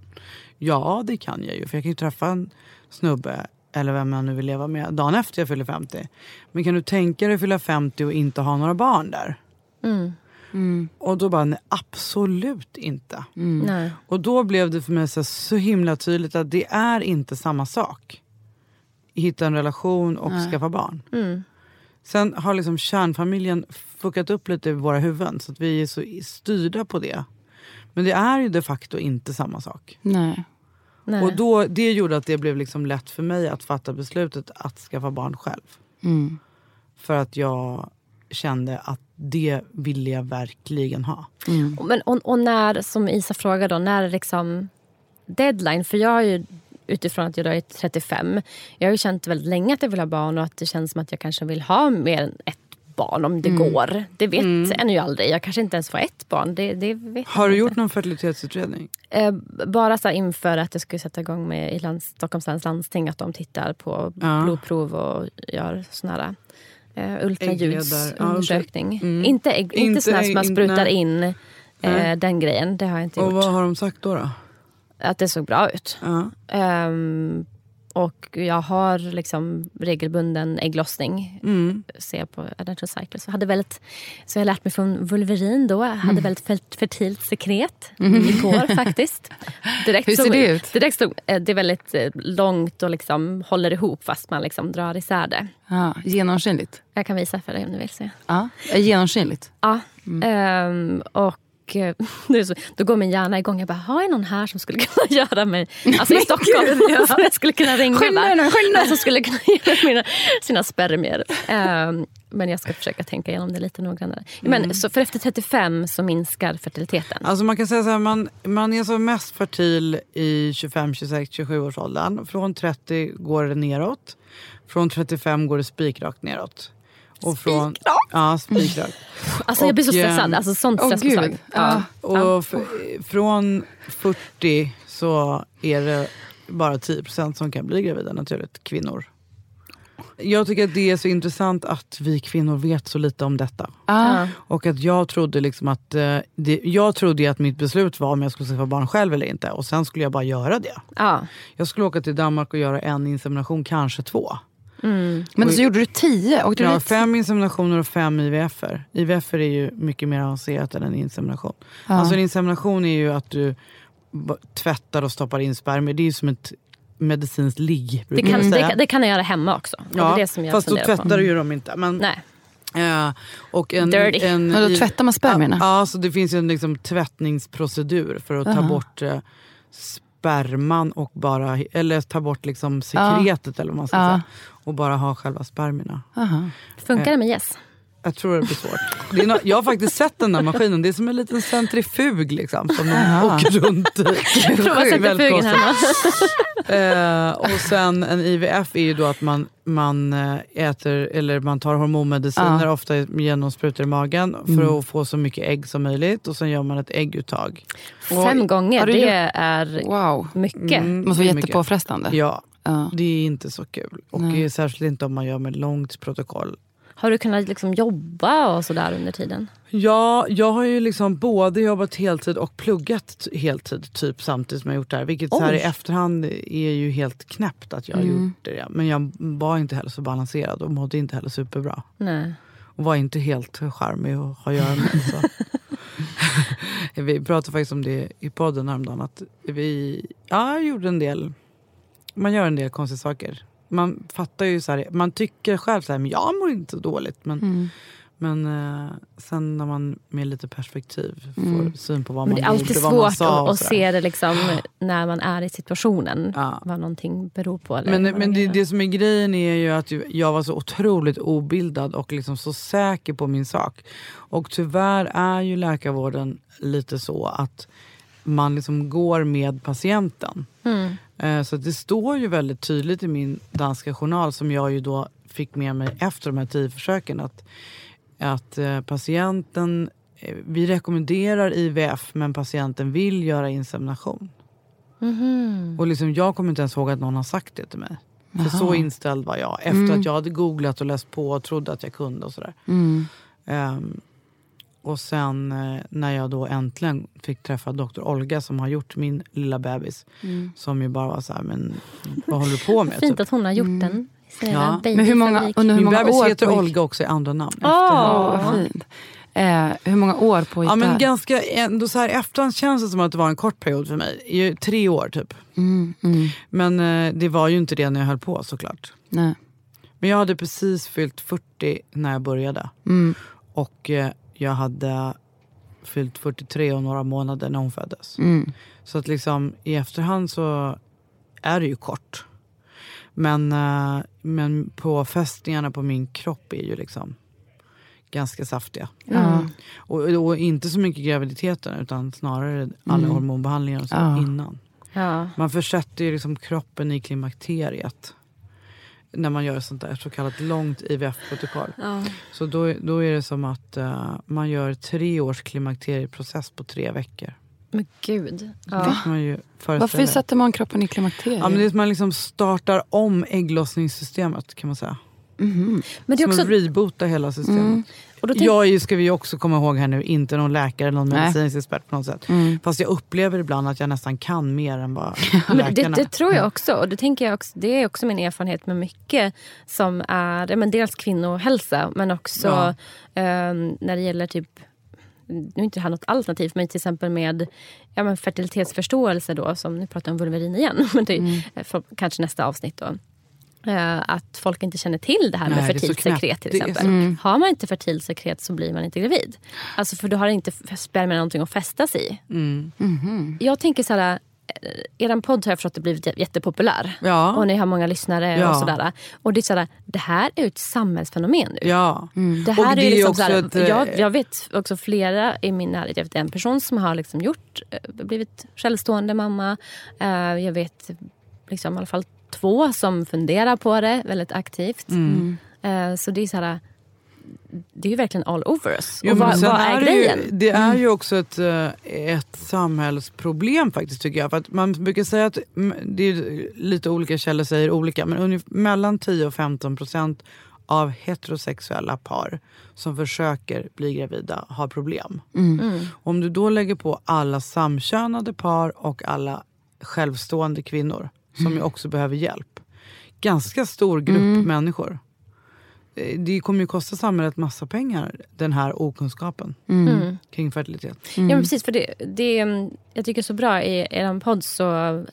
Ja, det kan jag ju. För jag kan ju träffa en snubbe eller vem jag nu vill leva med dagen efter jag fyller 50. Men kan du tänka dig att fylla 50 och inte ha några barn där? Och då bara, nej, absolut inte. nej. Och då blev det för mig så, så himla tydligt att det är inte samma sak. Hitta en relation och skaffa barn. Sen har liksom kärnfamiljen fuckat upp lite i våra huvuden så att vi är så styrda på det. Men det är ju de facto inte samma sak. Nej. nej. Och då, det gjorde att det blev liksom lätt för mig att fatta beslutet att skaffa barn själv. Mm. För att jag kände att det ville jag verkligen ha. Men, och, och när, som Isa frågade, då, när är liksom deadline? För jag har ju utifrån att jag är 35. Jag har ju känt väldigt länge att jag vill ha barn och att det känns som att jag kanske vill ha mer än ett barn om det går. Det vet mm. en ju aldrig. Jag kanske inte ens får ett barn. Det, det har du inte. gjort någon fertilitetsutredning? Eh, bara så inför att jag skulle sätta igång med i lands, Stockholms läns landsting att de tittar på Ja. blodprov och gör sån här eh, ultraljudsundersökning. Ja, mm. Inte, ägg, inte, Inte sån här som man sprutar nej. in eh, den grejen. Det har jag inte Och gjort. vad har de sagt då? då? Att det såg bra ut. Ja. Ehm, och jag har liksom regelbunden ägglossning. Mm. Ser på Adventure Cycles. Jag hade väldigt, så jag lärt mig från Vulverin då. Jag hade Mm. väldigt fer- fertilt sekret igår faktiskt. Direkt Hur ser så- det ut? Direkt stod, eh, det är väldigt eh, långt och liksom håller ihop fast man liksom drar isär det. Ja, genomskinligt. Jag kan visa för dig om du vill se. Ja, genomskinligt. Ja. Ehm, och eh, så, då går min hjärna igång. Jag bara, har jag någon här som skulle kunna göra mig... Alltså i Stockholm. som jag skulle kunna ringa. Skynda dig nu. Som skulle kunna mig mina, sina spermier. Ehm, men jag ska försöka tänka igenom det lite noggrannare. Men, så för efter 35 så minskar fertiliteten. Alltså man kan säga så här, man, man är som mest fertil i 25, 26, 27 års åldern. Från 30 går det neråt. Från 35 går det spikrakt neråt. Spikrakt? Ja, spikrakt. Alltså jag blir så Och, stressad. ehm, Alltså sånt åh, stresspåslag. gud. Ja. Och f- från 40 så är det bara 10% som kan bli gravida naturligt, kvinnor. Jag tycker att det är så intressant att vi kvinnor vet så lite om detta. Ah. Och att jag trodde liksom att eh, det, jag trodde att mitt beslut var om jag skulle skaffa barn själv eller inte. Och sen skulle jag bara göra det. Ja. Jag skulle åka till Danmark och göra en insemination, kanske två. Men så gjorde du tio? Åkte du Ja, fem inseminationer och fem IVF-er. IVF är ju mycket mer avancerat än en insemination. Ja. Alltså en insemination är ju att du tvättar och stoppar in spermier. Det är ju som ett medicinskt ligg. Det, kan, jag det, kan- det kan jag göra hemma också. Ja, det är det som jag fast då tvättar på. du ju dem inte. Men, Nej. eh, och en, Dirty. en, Men då tvättar man spermierna? Ja, ja, så det finns ju en liksom, tvättningsprocedur för att ta Aha. bort eh, sperman och bara, eller ta bort liksom sekretet eller vad man ska Ja. säga. Och bara ha själva spermierna. Aha. Funkar det med yes? Jag tror det blir svårt. Det är no jag har faktiskt sett den där maskinen. Det är som en liten centrifug liksom, som de Jaha. åker runt i. Eh, och sen en IVF är ju då att man, man eh, äter eller man tar hormonmediciner, Ja. ofta genom sprutor i magen, för att få så mycket ägg som möjligt. Och sen gör man ett ägguttag. Fem gånger, Har du det gjort- är Wow. mycket. Mm, Det måste vara jättepåfrestande. Ja, Ja. det är inte så kul. Och Nej. särskilt inte om man gör med långt protokoll. Har du kunnat liksom jobba och sådär under tiden? Ja, jag har ju liksom både jobbat heltid och pluggat heltid typ samtidigt som jag gjort det här. Vilket så här i efterhand är ju helt knäppt att jag Mm. gjort det. Men jag var inte heller så balanserad och mådde inte heller superbra. Nej. Och var inte helt charmig att ha att göra med. Så. vi pratade faktiskt om det i podden häromdagen. Att vi ja, gjorde en del, man gör en del konstiga saker. Man fattar ju så här, man tycker själv så här, men jag mår inte så dåligt. Men, Mm. men eh, sen när man med lite perspektiv får Mm. syn på vad man det är alltid gjorde, vad man svårt sa att, och att sådär. se det liksom, när man är i situationen. Ja. Vad någonting beror på. Men, men det, det som är grejen är ju att jag var så otroligt obildad och liksom så säker på min sak. Och tyvärr är ju läkarvården lite så att man liksom går med patienten. Mm. Eh, Så det står ju väldigt tydligt i min danska journal som jag ju då fick med mig efter de här tio försöken att, att eh, patienten, eh, vi rekommenderar IVF men patienten vill göra insemination. Mhm. Och liksom, jag kommer inte ens ihåg att någon har sagt det till mig. För så inställd var jag. Efter Mm. att jag hade googlat och läst på och trodde att jag kunde och sådär. Mm. Ehm, och sen eh, när jag då äntligen fick träffa doktor Olga som har gjort min lilla bebis. Mm. Som ju bara var så här, men vad håller du på med? Fint Typ. att hon har gjort den. Sin Ja. Men hur många, under hur Min många bebis år heter Olga också i andra namn. Vad fint. Eh, hur många år pågick Ja, men ganska, ändå så här, efterhand känns det som att det var en kort period för mig. Tre år typ. Mm, mm. Men eh, det var ju inte det när jag höll på såklart. Nej. Men jag hade precis fyllt 40 när jag började. Mm. Och eh, jag hade fyllt 43 och några månader när hon föddes. Mm. Så att liksom i efterhand så är det ju kort. Men, eh, men påfästningarna på min kropp är ju liksom ganska saftiga. Ja. Och, och inte så mycket graviditeten utan snarare alla hormonbehandlingar och så Ja. innan. Ja. Man försätter ju liksom kroppen i klimakteriet när man gör sånt där så kallat långt IVF-protokoll. Ja. Så då, då är det som att eh, man gör tre års klimakterieprocess på tre veckor. Men gud. Ja. kan man ju föreställa Varför sätter man kroppen i klimakteriet? Ja, men det är att man liksom startar om ägglossningssystemet kan man säga. Men det är Som också... att reboota hela systemet. Då tänk- Jag är ju, ska vi också komma ihåg här nu, inte någon läkare eller någon Nej. medicinsk expert på något sätt. Fast jag upplever ibland att jag nästan kan mer än vad Men det, läkarna. det tror jag också. Och det, tänker jag också, det är också min erfarenhet med mycket som är men dels kvinnohälsa men också Ja. ehm, när det gäller typ nu är inte det här något alternativ, men till exempel med ja, men fertilitetsförståelse då, som nu pratar jag om vulverin igen, men det är för, kanske nästa avsnitt då. Eh, att folk inte känner till det här Nej, med är fertilt sekret till är exempel. Har man inte fertilt sekret så blir man inte gravid. Alltså för då har inte spermierna någonting att fästas i. Jag tänker så här, eh, er podd har jag förstått har blivit jä- jättepopulär. Ja. Och ni har många lyssnare Ja. och sådär. Och det är så här, det här är ju ett samhällsfenomen nu. Ja. Det här Och är det ju är liksom också så här, ett, eh, jag, jag vet också flera i min närhet. Jag vet en person som har liksom gjort, blivit självstående mamma. Jag vet liksom, i alla fall två som funderar på det väldigt aktivt. Mm. Eh, Så det är så här, det är ju verkligen all over us. Jo, och vad, vad är, det grejen? Mm. Ju, det är ju också ett, eh, ett samhällsproblem faktiskt tycker jag. För att man brukar säga att, mm, det är lite olika källor säger olika, men ungefär, mellan 10 och 15 procent av heterosexuella par som försöker bli gravida har problem. Mm. Om du då lägger på alla samkönade par och alla självstående kvinnor som ju också behöver hjälp. Ganska stor grupp människor. Eh, Det kommer ju kosta samhället massa pengar, den här okunskapen Mm. kring fertilitet. Ja, men precis. För det, det, mm, jag tycker så bra i er podd så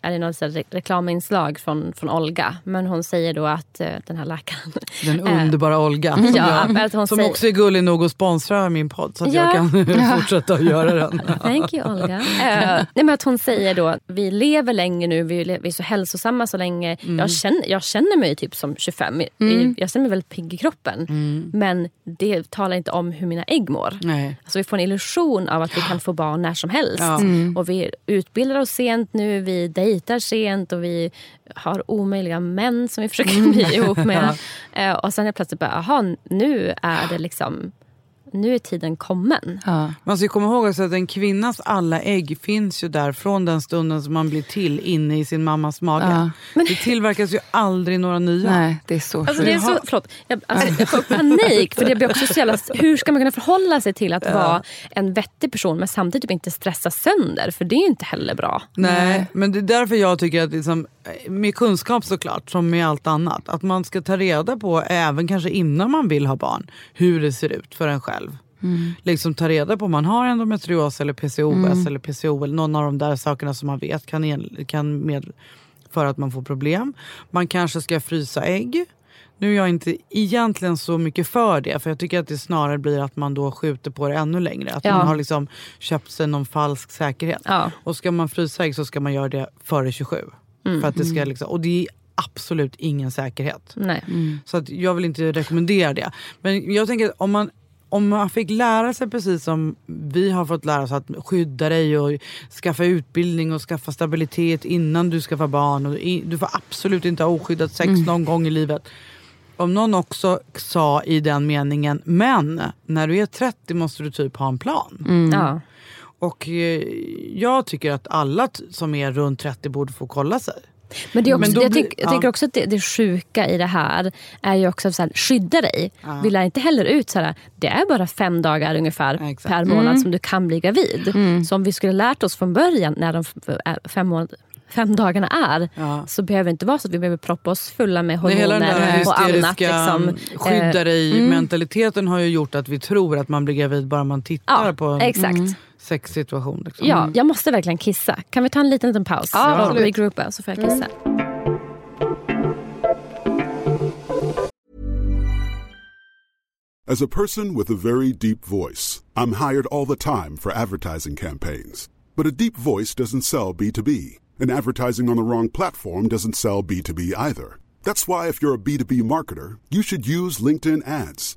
är det något re- reklaminslag från, från Olga. Men hon säger då att eh, den här läkaren... Den Eh, underbara Olga som, ja, jag, att hon som säger- också är gullig nog att sponsra min podd så att Ja. jag kan fortsätta att göra den. Thank you Olga. Eh, nej, men att hon säger då vi lever länge nu, vi, vi är så hälsosamma så länge. Mm. Jag, känner, jag känner mig typ som 25. Jag, jag känner mig väldigt pigg i kroppen. Mm. Men det talar inte om hur mina ägg mår. Nej. Alltså vi får en illusion av att vi kan få barn när som helst. Ja. Och vi utbildar oss sent nu, vi dejtar sent och vi har omöjliga män som vi försöker bli ihop med. Eh, och sen är plötsligt bara, aha, nu är det liksom, nu är tiden kommen. Ja. Man ska komma ihåg att en kvinnas alla ägg finns ju där från den stunden som man blir till inne i sin mammas mage. Ja. Det tillverkas ju aldrig några nya. Nej, det är så Alltså sjukt. det är så, förlåt, jag, alltså, jag får panik. För det blir också så jävla, hur ska man kunna förhålla sig till att vara en vettig person men samtidigt typ inte stressa sönder? För det är ju inte heller bra. Nej, men det är därför jag tycker att liksom, med kunskap såklart, som med allt annat, att man ska ta reda på, även kanske innan man vill ha barn, hur det ser ut för en själv. Liksom ta reda på om man har endometrios eller PCOS eller PCO eller någon av de där sakerna som man vet kan, en- kan medföra att man får problem. Man kanske ska frysa ägg. Nu är jag inte egentligen så mycket för det, för jag tycker att det snarare blir att man då skjuter på det ännu längre. Att Ja. man har liksom köpt sig någon falsk säkerhet. Ja. Och ska man frysa ägg så ska man göra det före 27. Mm. För att det ska liksom, och det är absolut ingen säkerhet. Nej. Så att jag vill inte rekommendera det. Men jag tänker att om man, om man fick lära sig precis som vi har fått lära oss att skydda dig och skaffa utbildning och skaffa stabilitet innan du skaffar barn. Och du får absolut inte ha oskyddat sex någon gång i livet. Om någon också sa i den meningen, men när du är 30 måste du typ ha en plan. Ja. Och eh, jag tycker att alla som är runt 30 borde få kolla sig. Men, det är också, Men då jag, tyck, jag ja. tänker också att det, det sjuka i det här är ju också att skydda dig. Vi lär inte heller ut så här, det är bara fem dagar ungefär Ja, per månad som du kan bli gravid. Så om vi skulle lärt oss från början när de fem, månad, fem dagarna är Ja. så behöver det inte vara så att vi behöver proppa oss fulla med hormoner och annat. Liksom. skydda Eh, dig-mentaliteten har ju gjort att vi tror att man blir gravid bara man tittar Ja, på exakt. Sexsituation. Liksom. Ja, jag måste verkligen kissa. Kan vi ta en liten, liten paus Ja, och absolut. regroupa så får jag kissa. As a person with a very deep voice, I'm hired all the time for advertising campaigns. But a deep voice doesn't sell B2B, and advertising on the wrong platform doesn't sell B2B either. That's why, if you're a B2B marketer, you should use LinkedIn ads.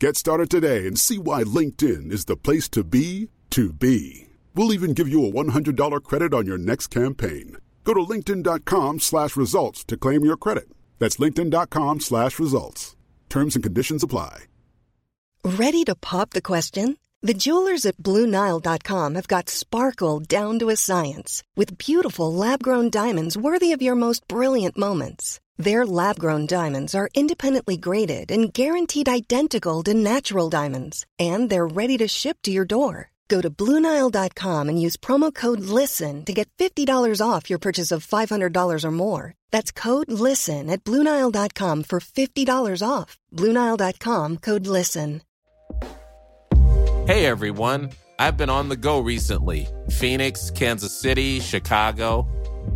Get started today and see why LinkedIn is the place to be to be. We'll even give you a $100 credit on your next campaign. Go to linkedin.com slash results to claim your credit. That's linkedin.com slash results. Terms and conditions apply. Ready to pop the question? The jewelers at BlueNile.com have got sparkle down to a science with beautiful lab-grown diamonds worthy of your most brilliant moments. Their lab-grown diamonds are independently graded and guaranteed identical to natural diamonds, and they're ready to ship to your door. Go to BlueNile.com and use promo code LISTEN to get $50 off your purchase of $500 or more. That's code LISTEN at BlueNile.com for $50 off. BlueNile.com code LISTEN. Hey everyone, I've been on the go recently Phoenix, Kansas City, Chicago.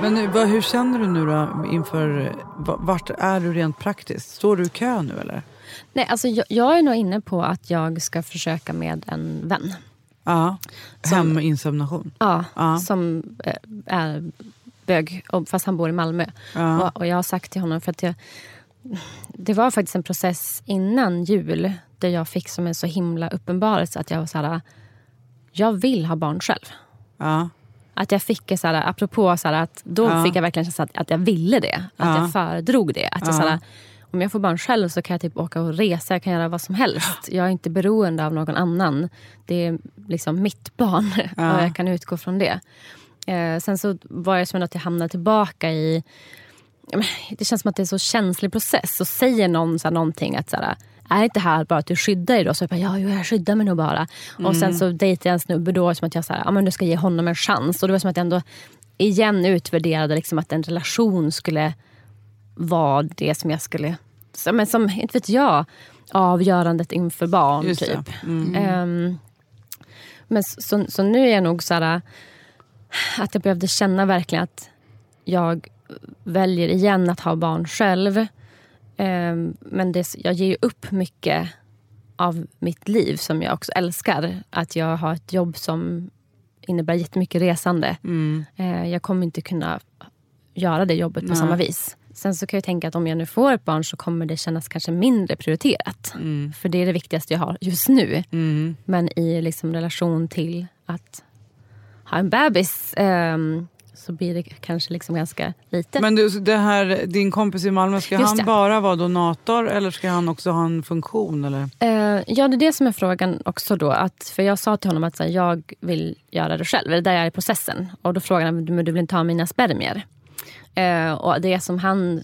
Men nu, vad, hur känner du nu då inför, va- vart är du rent praktiskt? Står du i kö nu eller? Nej, alltså jag, jag är nog inne på att jag ska försöka med en vän. Ja, heminsemination. Ja, Ja. som eh, är bög, fast han bor i Malmö. Ja. Och, och jag har sagt till honom, för att jag, det var faktiskt en process innan jul där jag fick som en så himla uppenbarelse att jag var så här, jag vill ha barn själv. Ja. Att jag fick så här, apropå så här, att då Ja. fick jag verkligen känslan att, att jag ville det. Att Ja. jag föredrog det. Att jag, Ja. så här, om jag får barn själv så kan jag typ åka och resa, jag kan göra vad som helst. Jag är inte beroende av någon annan. Det är liksom mitt barn och jag kan utgå från det. Eh, sen så var jag som att jag hamnade tillbaka i det känns som att det är en så känslig process. Så säger någon så här, någonting att så här, är inte här bara att du skyddar dig då? Så jag bara, ja, jo, jag skyddar mig nog bara. Och sen så dejtade jag en snubbe då som att jag så här, ja, men du ska ge honom en chans. Och det var som att jag ändå igen utvärderade liksom att en relation skulle vara det som jag skulle, men som, inte vet jag, avgörandet inför barn. Just typ. Ehm, men så, så, så nu är jag nog så här, att jag behövde känna verkligen att jag väljer igen att ha barn själv. Ehm, men det, jag ger ju upp mycket av mitt liv som jag också älskar. Att jag har ett jobb som innebär jättemycket resande. Eh, jag kommer inte kunna göra det jobbet på Nej. samma vis. Sen så kan jag tänka att om jag nu får ett barn så kommer det kännas kanske mindre prioriterat. För det är det viktigaste jag har just nu. Men i liksom relation till att ha en bebis ehm, så blir det kanske liksom ganska lite. Men du, det här, din kompis i Malmö, ska Just han det. bara vara donator eller ska han också ha en funktion? Eller? Eh, ja, det är det som är frågan också. då. Att, för Jag sa till honom att så här, jag vill göra det själv. Det är där jag är i processen. Och Då frågade han men du vill inte ha mina spermier. Eh, och Det som han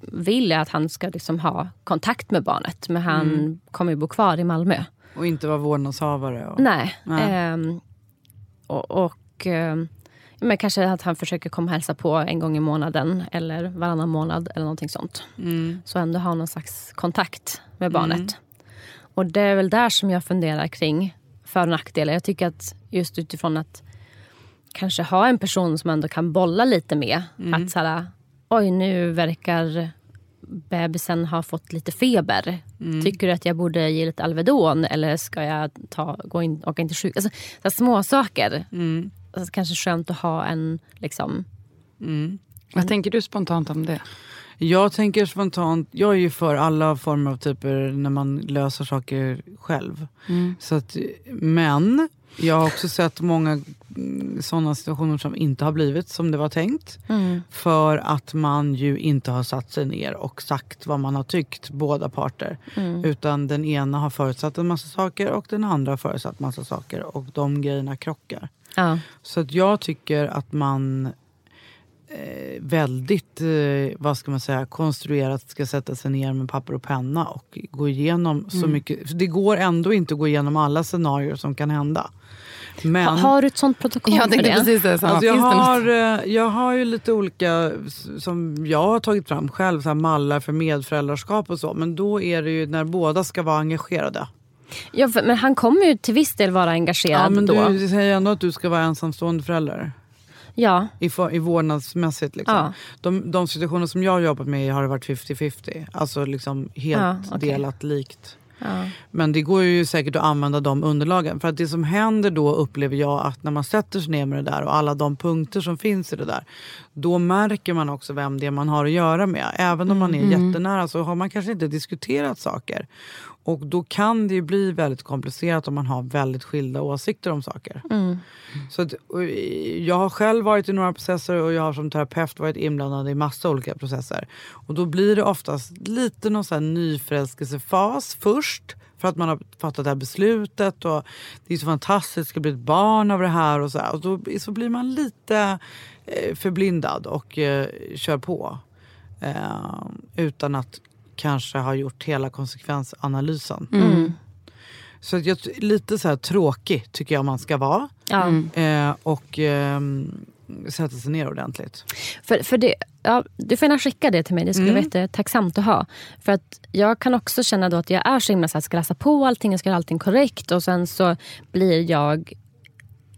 vill är att han ska liksom ha kontakt med barnet. Men han kommer ju bo kvar i Malmö. Och inte vara vårdnadshavare? Och... Nej. Nej. Ehm, och och ehm, men kanske att han försöker komma och hälsa på en gång i månaden eller varannan månad eller någonting sånt. Så ändå ha någon slags kontakt med barnet. Och det är väl där som jag funderar kring för och nackdelar. Jag tycker att just utifrån att kanske ha en person som ändå kan bolla lite med. Att så här, oj nu verkar bebisen ha fått lite feber. Tycker du att jag borde ge lite Alvedon eller ska jag ta, gå in, åka in till sjuk? Alltså, små saker. Alltså, kanske skönt att ha en liksom... Vad tänker du spontant om det? Jag tänker spontant, jag är ju för alla former av typer när man löser saker själv. Så att, men jag har också sett många mm, sådana situationer som inte har blivit som det var tänkt. Mm. För att man ju inte har satt sig ner och sagt vad man har tyckt, båda parter. Mm. Utan den ena har förutsatt en massa saker och den andra har förutsatt en massa saker. Och de grejerna krockar. Ja. Så att jag tycker att man eh, väldigt eh, vad ska man säga, konstruerat ska sätta sig ner med papper och penna och gå igenom så Mm. mycket. För det går ändå inte att gå igenom alla scenarier som kan hända. Men, Ha, har du ett sånt protokoll Jag för det? precis det. Alltså jag, har, eh, jag har ju lite olika som jag har tagit fram själv, så här mallar för medföräldraskap och så. Men då är det ju när båda ska vara engagerade. Ja, för, men han kommer ju till viss del vara engagerad Ja, men då. du säger ändå att du ska vara ensamstående förälder. Ja. I, för, i vårdnadsmässigt. Liksom. Ja. De, de situationer som jag har jobbat med har det varit 50-50. Alltså liksom helt Ja, okej. delat likt. Ja. Men det går ju säkert att använda de underlagen. För att det som händer då upplever jag att när man sätter sig ner med det där och alla de punkter som finns i det där. Då märker man också vem det är man har att göra med. Även om man är Mm. jättenära så har man kanske inte diskuterat saker. Och då kan det ju bli väldigt komplicerat om man har väldigt skilda åsikter om saker. Mm. Så att, och, jag har själv varit i några processer och jag har som terapeut varit inblandad i massa olika processer. Och då blir det oftast lite någon sån här nyförälskelsefas först. För att man har fattat det här beslutet och det är så fantastiskt, det ska bli ett barn av det här. Och så, här. Och då så blir man lite eh, förblindad och eh, kör på. Eh, utan att kanske ha gjort hela konsekvensanalysen. Mm. Så att jag, lite så här tråkig tycker jag man ska vara. Ja. Eh, och ehm, sätta sig ner ordentligt. För, för det, ja, du får gärna skicka det till mig. Det skulle Mm. vara jättetacksamt att ha. För att jag kan också känna då att jag är så himla så här, ska läsa på allting, jag ska göra allting korrekt och sen så blir jag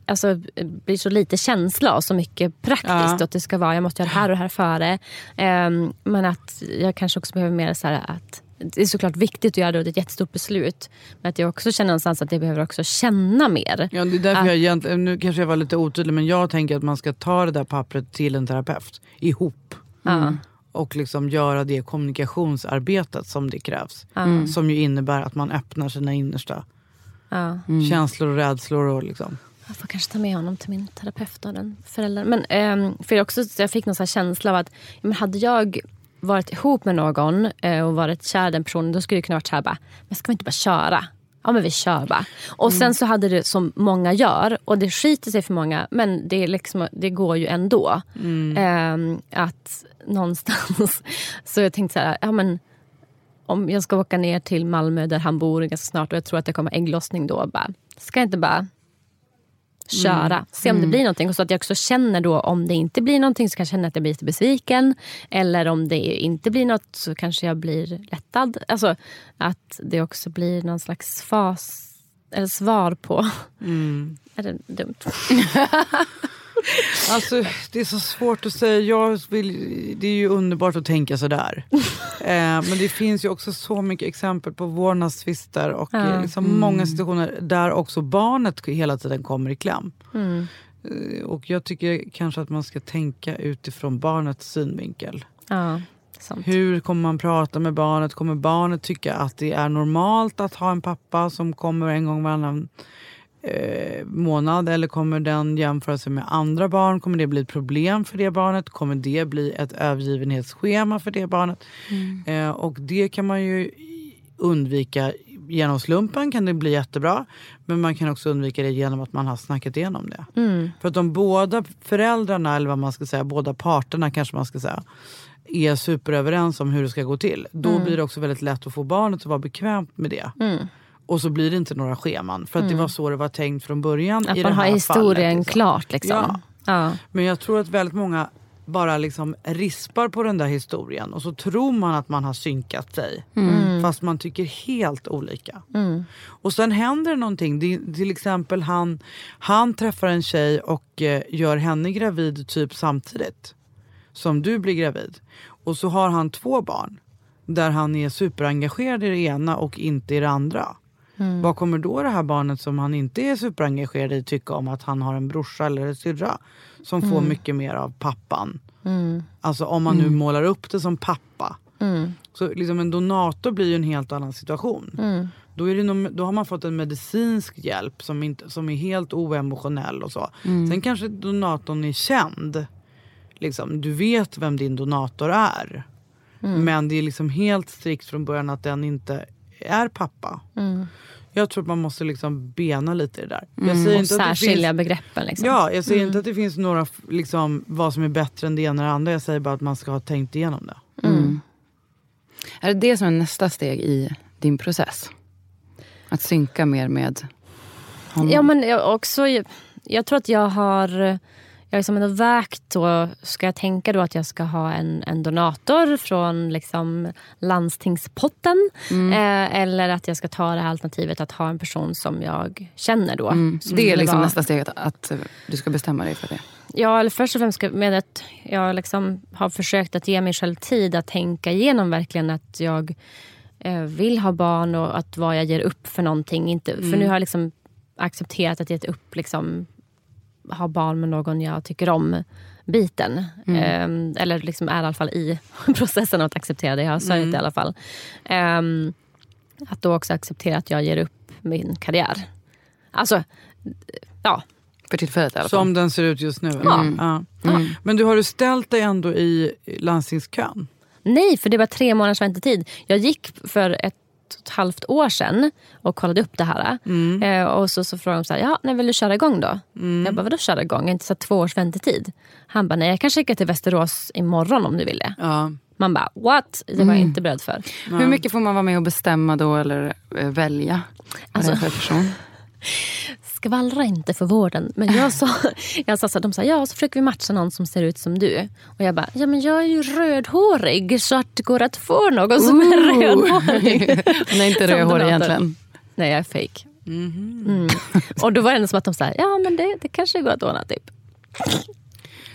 Alltså blir så lite känsla och så mycket praktiskt. Ja. Att det ska vara, jag måste göra det här och det här före. Ehm, men att jag kanske också behöver mer så här att det är såklart viktigt att göra det och det är ett jättestort beslut. Men att jag också känner någonstans att jag behöver också känna mer. Ja, det är därför Att- jag egentligen, nu kanske jag var lite otydlig men jag tänker att man ska ta det där pappret till en terapeut ihop. Ja. Och liksom göra det kommunikationsarbetet som det krävs. Mm. Som ju innebär att man öppnar sina innersta Ja. känslor och rädslor. Och liksom. Jag får kanske ta med honom till min terapeut och den föräldern. Men ehm, för jag, också, jag fick någon känsla av att men hade jag varit ihop med någon eh, och varit kär i den personen då skulle det kunna varit så här bara, men ska vi inte bara köra? Ja men vi kör bara. Och sen så hade det som många gör och det skiter sig för många men det, liksom, det går ju ändå. Ehm, att någonstans, så jag tänkte så här, ja men om jag ska åka ner till Malmö där han bor ganska snart och jag tror att det kommer ägglossning då. Bara, ska jag inte bara köra, se om det blir någonting. Och så att jag också känner då om det inte blir någonting så kanske jag känner att jag blir lite besviken. Eller om det inte blir något så kanske jag blir lättad. Alltså att det också blir någon slags fas eller svar på. Är det dumt? Alltså, det är så svårt att säga. Jag vill, det är ju underbart att tänka sådär. eh, men det finns ju också så mycket exempel på vårdnadstvister och Ja. eh, liksom många situationer där också barnet hela tiden kommer i kläm. Mm. Eh, och jag tycker kanske att man ska tänka utifrån barnets synvinkel. Ja, sant. Hur kommer man prata med barnet? Kommer barnet tycka att det är normalt att ha en pappa som kommer en gång varannan eh, månad? Eller kommer den jämföra sig med andra barn? Kommer det bli ett problem för det barnet? Kommer det bli ett övergivenhetsschema för det barnet? Eh, och det kan man ju undvika genom slumpen kan det bli jättebra. Men man kan också undvika det genom att man har snackat igenom det. Mm. För att om båda föräldrarna, eller vad man ska säga, båda parterna kanske man ska säga, är superöverens om hur det ska gå till. Då Mm. blir det också väldigt lätt att få barnet att vara bekvämt med det. Mm. Och så blir det inte några scheman. För att det var så det var tänkt från början. Att i man har här historien fallet, liksom. klart. Liksom. Ja. Ja. Men jag tror att väldigt många bara liksom rispar på den där historien och så tror man att man har synkat sig. Mm. Fast man tycker helt olika. Mm. Och sen händer det någonting. Det, till exempel han, han träffar en tjej och eh, gör henne gravid typ samtidigt som du blir gravid. Och så har han två barn där han är superengagerad i det ena och inte i det andra. Mm. Vad kommer då det här barnet som han inte är superengagerad i tycka om att han har en brorsa eller en syrra som får Mm. mycket mer av pappan? Mm. Alltså om man nu Mm. målar upp det som pappa. Mm. Så liksom en donator blir ju en helt annan situation. Mm. då, är det då har man fått en medicinsk hjälp som, inte, som är helt oemotionell och så. Sen kanske donatorn är känd. Liksom, du vet vem din donator är. Men det är liksom helt strikt från början att den inte är pappa. Mm. Jag tror att man måste liksom bena lite i det där. Mm. Jag säger inte att det särskilja finns, begreppen. Liksom. Ja, jag säger Mm. inte att det finns några liksom, vad som är bättre än det ena eller andra. Jag säger bara att man ska ha tänkt igenom det. Mm. Är det det som är nästa steg i din process? Att synka mer med honom? Ja, men jag, också, jag, jag tror att jag har jag liksom ändå vägt då, ska jag tänka då att jag ska ha en, en donator från liksom landstingspotten eh, eller att jag ska ta det här alternativet att ha en person som jag känner då. Mm. Som Det är liksom nästa steg, att, att du ska bestämma dig för det. Ja, eller först och främst ska- med att jag liksom har försökt att ge mig själv tid att tänka igenom verkligen att jag eh, vill ha barn och att vad jag ger upp för någonting. Inte, För Mm. nu har jag liksom accepterat att ge upp liksom, ha barn med någon jag tycker om biten. Mm. Eh, eller liksom är i alla fall i processen att acceptera det. Jag har sörjt Mm. det i alla fall. Ehm, att då också acceptera att jag ger upp min karriär. Alltså, ja. För tillfället i alla fall. Som den ser ut just nu. Mm. Ja. Men du har du ställt dig ändå i landstingskön? Nej, för det var tre månaders väntetid. Jag gick för ett och ett halvt år sedan och kollade upp det här. Eh, och så, så frågade de så här, ja, när vill du köra igång då? Jag bara, vadå köra igång? Jag har inte så två års väntetid. Han bara, nej jag kan skicka till Västerås imorgon om du vill det. Ja. Man bara, what? Det var jag inte beredd för. Hur mycket får man vara med och bestämma då eller eh, välja? För person? Skvallra inte för vården. Men jag sa, jag sa så de sa, ja så försöker vi matcha någon som ser ut som du. Och jag bara, ja men jag är ju rödhårig så att det går att få någon som är rödhårig. Hon är inte rödhårig egentligen. Nej, jag är fake. Mm. Och då var det ändå som att de sa, ja men det, det kanske går att ordna typ.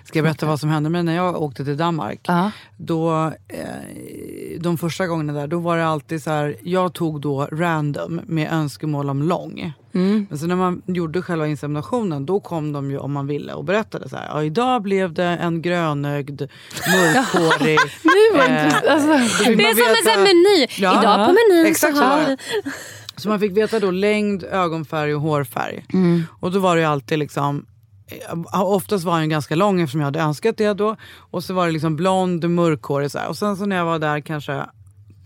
Ska jag berätta vad som hände mig när jag åkte till Danmark? Ja. Då, eh, de första gångerna där, då var det alltid så här, jag tog då random med önskemål om lång. Mm. Men så när man gjorde själva inseminationen då kom de ju om man ville och berättade så här, ja, idag blev det en grönögd, mörkhårig. Nu var eh, alltså, Det är som en meny. Ja. Idag på menyn Exakt så har. Så man fick veta då längd, ögonfärg och hårfärg. Mm. Och då var det ju alltid liksom Oftast var han ganska lång eftersom jag hade önskat det då. Och så var det liksom blond, mörkhårig så här. Och sen så när jag var där kanske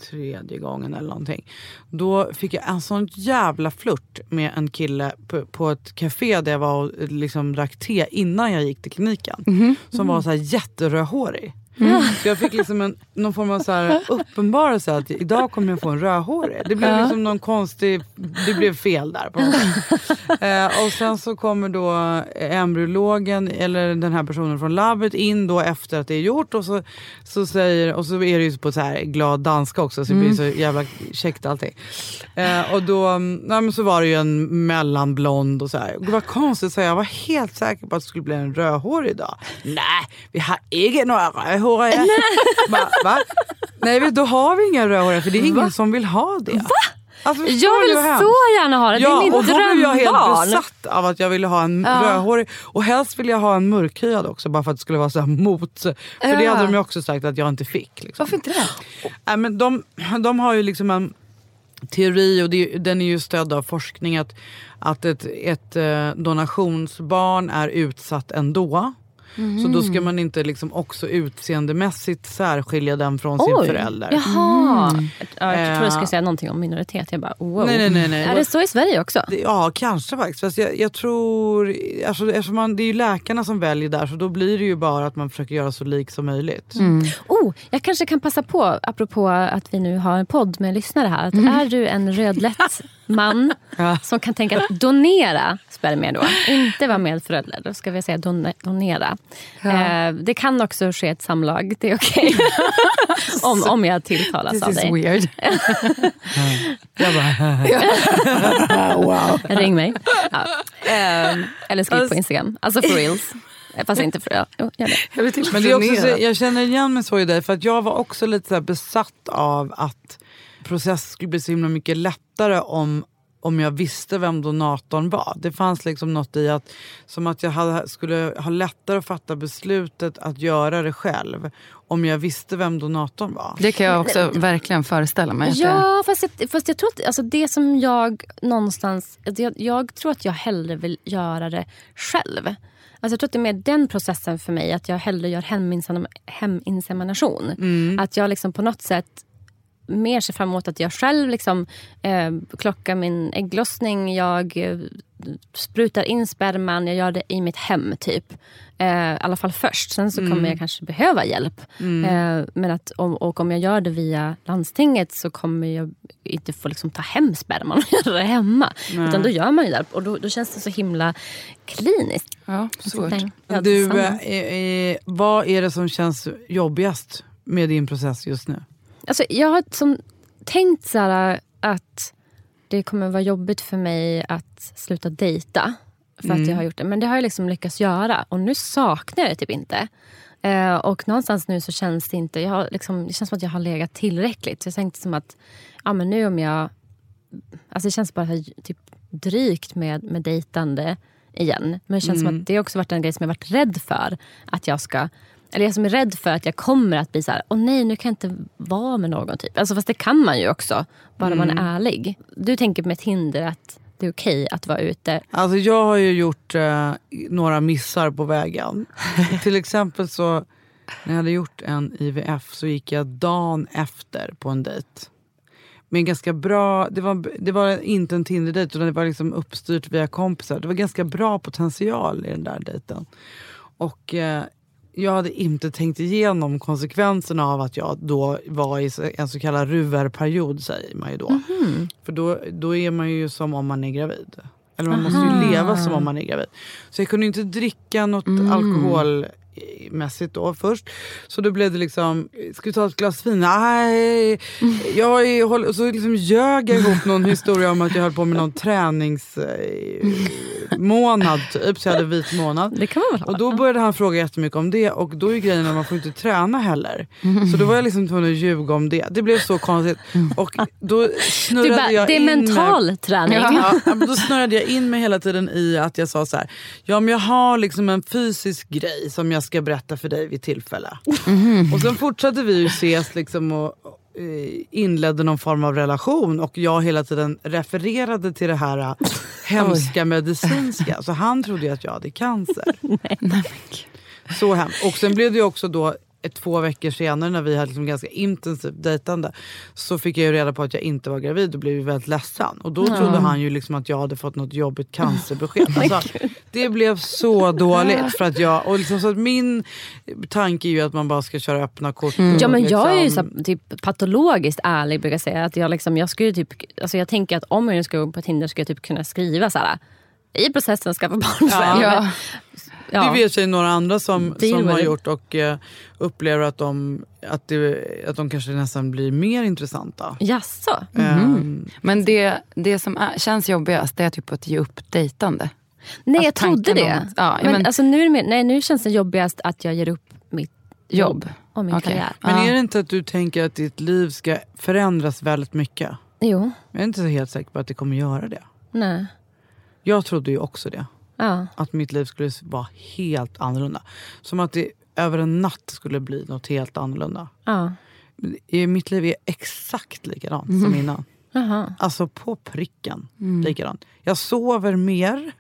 tredje gången eller någonting. Då fick jag en sån jävla flört med en kille på, på ett café där jag var och liksom drack te innan jag gick till kliniken. Mhm. Som var så här jätterödhårig. Mm. Så jag fick liksom en, någon form av så här uppenbarelse att idag kommer jag få en rödhårig. Det blev liksom någon konstig, det blev fel där. På eh, och sen så kommer då embryologen eller den här personen från labbet in då efter att det är gjort och så, så säger, och så är det ju på så här glad danska också så det blir så jävla käckt allting. Eh, och då nej, men så var det ju en mellanblond och så här. Det var konstigt så jag var helt säker på att det skulle bli en rödhårig idag. Nej, vi har inte några rödhåriga. Va? Va? Nej, då har vi inga rödhåriga för det är ingen som vill ha det. Va? Alltså, Jag vill så gärna ha det. Ja, det är mitt och då blev jag helt drömbarn. besatt av att jag ville ha en rödhårig. Och helst ville jag ha en mörkhyad också bara för att det skulle vara så här mot. För det Ja. hade de ju också sagt att jag inte fick. Liksom. Varför inte det? Nej, men de, de har ju liksom en teori och det, den är ju stödd av forskning att, att ett, ett eh, donationsbarn är utsatt ändå. Så då ska man inte liksom också utseendemässigt särskilja den från sin Oj, förälder. Jaha. Ja, jag trodde du skulle Eh. säga någonting om minoritet. Jag bara, wow. Nej, nej, nej, nej. Är det så i Sverige också? Ja, kanske faktiskt. Jag, jag tror... Alltså, eftersom man, det är ju läkarna som väljer där så då blir det ju bara att man försöker göra så lik som möjligt. Oh, jag kanske kan passa på, apropå att vi nu har en podd med lyssnare här. Att Är du en rödlätt man som kan tänka att donera spermier då, inte vara medförälder, då ska vi säga don donera. Eh, det kan också ske ett samlag, det är okej. om, om jag tilltalas This av is dig. weird. Jag bara, wow. Ring mig. Ja. Eh, eller skriv på Instagram. Alltså for reals. Fast inte för... Ja, jo. Jag till Men det är också så, jag känner igen mig så i dig för att jag var också lite så här besatt av att processen skulle bli så himla mycket lättare om om jag visste vem donatorn var. Det fanns liksom något i att, som att jag hade, skulle ha lättare att fatta beslutet att göra det själv om jag visste vem donatorn var. Det kan jag också verkligen föreställa mig. Ja, fast jag, fast jag tror att alltså det som jag någonstans... att Jag, jag tror att jag hellre vill göra det själv. Alltså jag tror att det är mer den processen för mig. Att jag hellre gör heminsemination. heminsemination. Mm. Att jag liksom på något sätt mer ser fram emot att jag själv liksom, eh, klockar min ägglossning. Jag eh, sprutar in sperman, jag gör det i mitt hem. typ. Eh, I alla fall först. Sen så kommer Mm. jag kanske behöva hjälp. Eh, men att, om, och om jag gör det via landstinget så kommer jag inte få liksom, ta hem sperman och göra det hemma. Nej. Utan då gör man ju det. Och då, då känns det så himla kliniskt. Ja, svårt. Ja, Du, eh, eh, vad är det som känns jobbigast med din process just nu? Alltså, jag har som tänkt så här, att det kommer vara jobbigt för mig att sluta dejta. För att Mm. jag har gjort det. Men det har jag liksom lyckats göra. Och nu saknar jag det typ inte. Eh, och någonstans nu så känns det inte... Jag har liksom, det känns som att jag har legat tillräckligt. Så jag tänkte som att ja, men nu om jag... Alltså det känns bara här, typ drygt med, med dejtande igen. Men det känns som Mm. att det har också varit en grej som jag varit rädd för. Att jag ska... Eller jag som är rädd för att jag kommer att bli så här, åh nej nu kan jag inte vara med någon. typ. Alltså Fast det kan man ju också, bara man Mm. är ärlig. Du tänker med Tinder att det är okej att vara ute. Alltså jag har ju gjort eh, några missar på vägen. Till exempel så när jag hade gjort en IVF så gick jag dagen efter på en dejt. Med en ganska bra, det var, det var inte en Tinder-dejt utan det var liksom uppstyrt via kompisar. Det var ganska bra potential i den där dejten. Och eh, jag hade inte tänkt igenom konsekvenserna av att jag då var i en så kallad ruverperiod säger man ju då. För då, då är man ju som om man är gravid. Eller man måste Aha. ju leva som om man är gravid. Så jag kunde inte dricka något alkoholmässigt då först. Så då blev det liksom, ska vi ta ett glas vin? Nej, jag är, håll- och så liksom ljög jag ihop någon historia om att jag höll på med någon träningsmånad typ. Så jag hade vit månad. Det kan man väl ha? Och då började han fråga jättemycket om det och då är grejen att man får inte träna heller. Så då var jag liksom tvungen att ljuga om det. Det blev så konstigt. Och då Du snurrade bara, jag det är in mental träning. Ja, då snurrade jag in mig hela tiden i att jag sa så här. Ja men jag har liksom en fysisk grej som jag ska berätta för dig vid tillfälle. Och sen fortsatte vi ju ses liksom och eh, inledde någon form av relation och jag hela tiden refererade till det här eh, hemska medicinska. Så han trodde ju att jag hade cancer. Så hemskt. Och sen blev det ju också då två veckor senare när vi hade liksom ganska intensivt dejtande så fick jag ju reda på att jag inte var gravid och blev ju väldigt ledsen. Och då trodde han ju liksom att jag hade fått något jobbigt cancerbesked. Alltså, det blev så dåligt för att jag, och liksom så att min tanke är ju att man bara ska köra öppna kort. och Ja, men jag är ju liksom- så här, typ patologiskt ärlig brukar jag säga. Att jag, liksom, jag, skulle typ, alltså jag tänker att om jag nu ska gå på Tinder ska jag typ kunna skriva så här. I processen skaffa barn själv. Ja. Ja. Det vet jag ju några andra som, Deal som har gjort och eh, upplever att de, att, det, att de kanske nästan blir mer intressanta. Jaså? Ehm, Men det, det som är, känns jobbigast är typ att ge upp dejtande. Nej, jag Alltså, trodde det. om att- ja, men men- alltså, nu, är det mer, nej, nu känns det jobbigast att jag ger upp mitt jobb och min Okej. karriär. Men Ja. är det inte att du tänker att ditt liv ska förändras väldigt mycket? Jo, Jag är inte så helt säker på att det kommer göra det. nej. Jag trodde ju också det. Ja. Att mitt liv skulle vara helt annorlunda. Som att det över en natt skulle bli något helt annorlunda. Ja. Mitt liv är exakt likadant som innan. Jaha. Alltså på pricken likadant. Jag sover mer.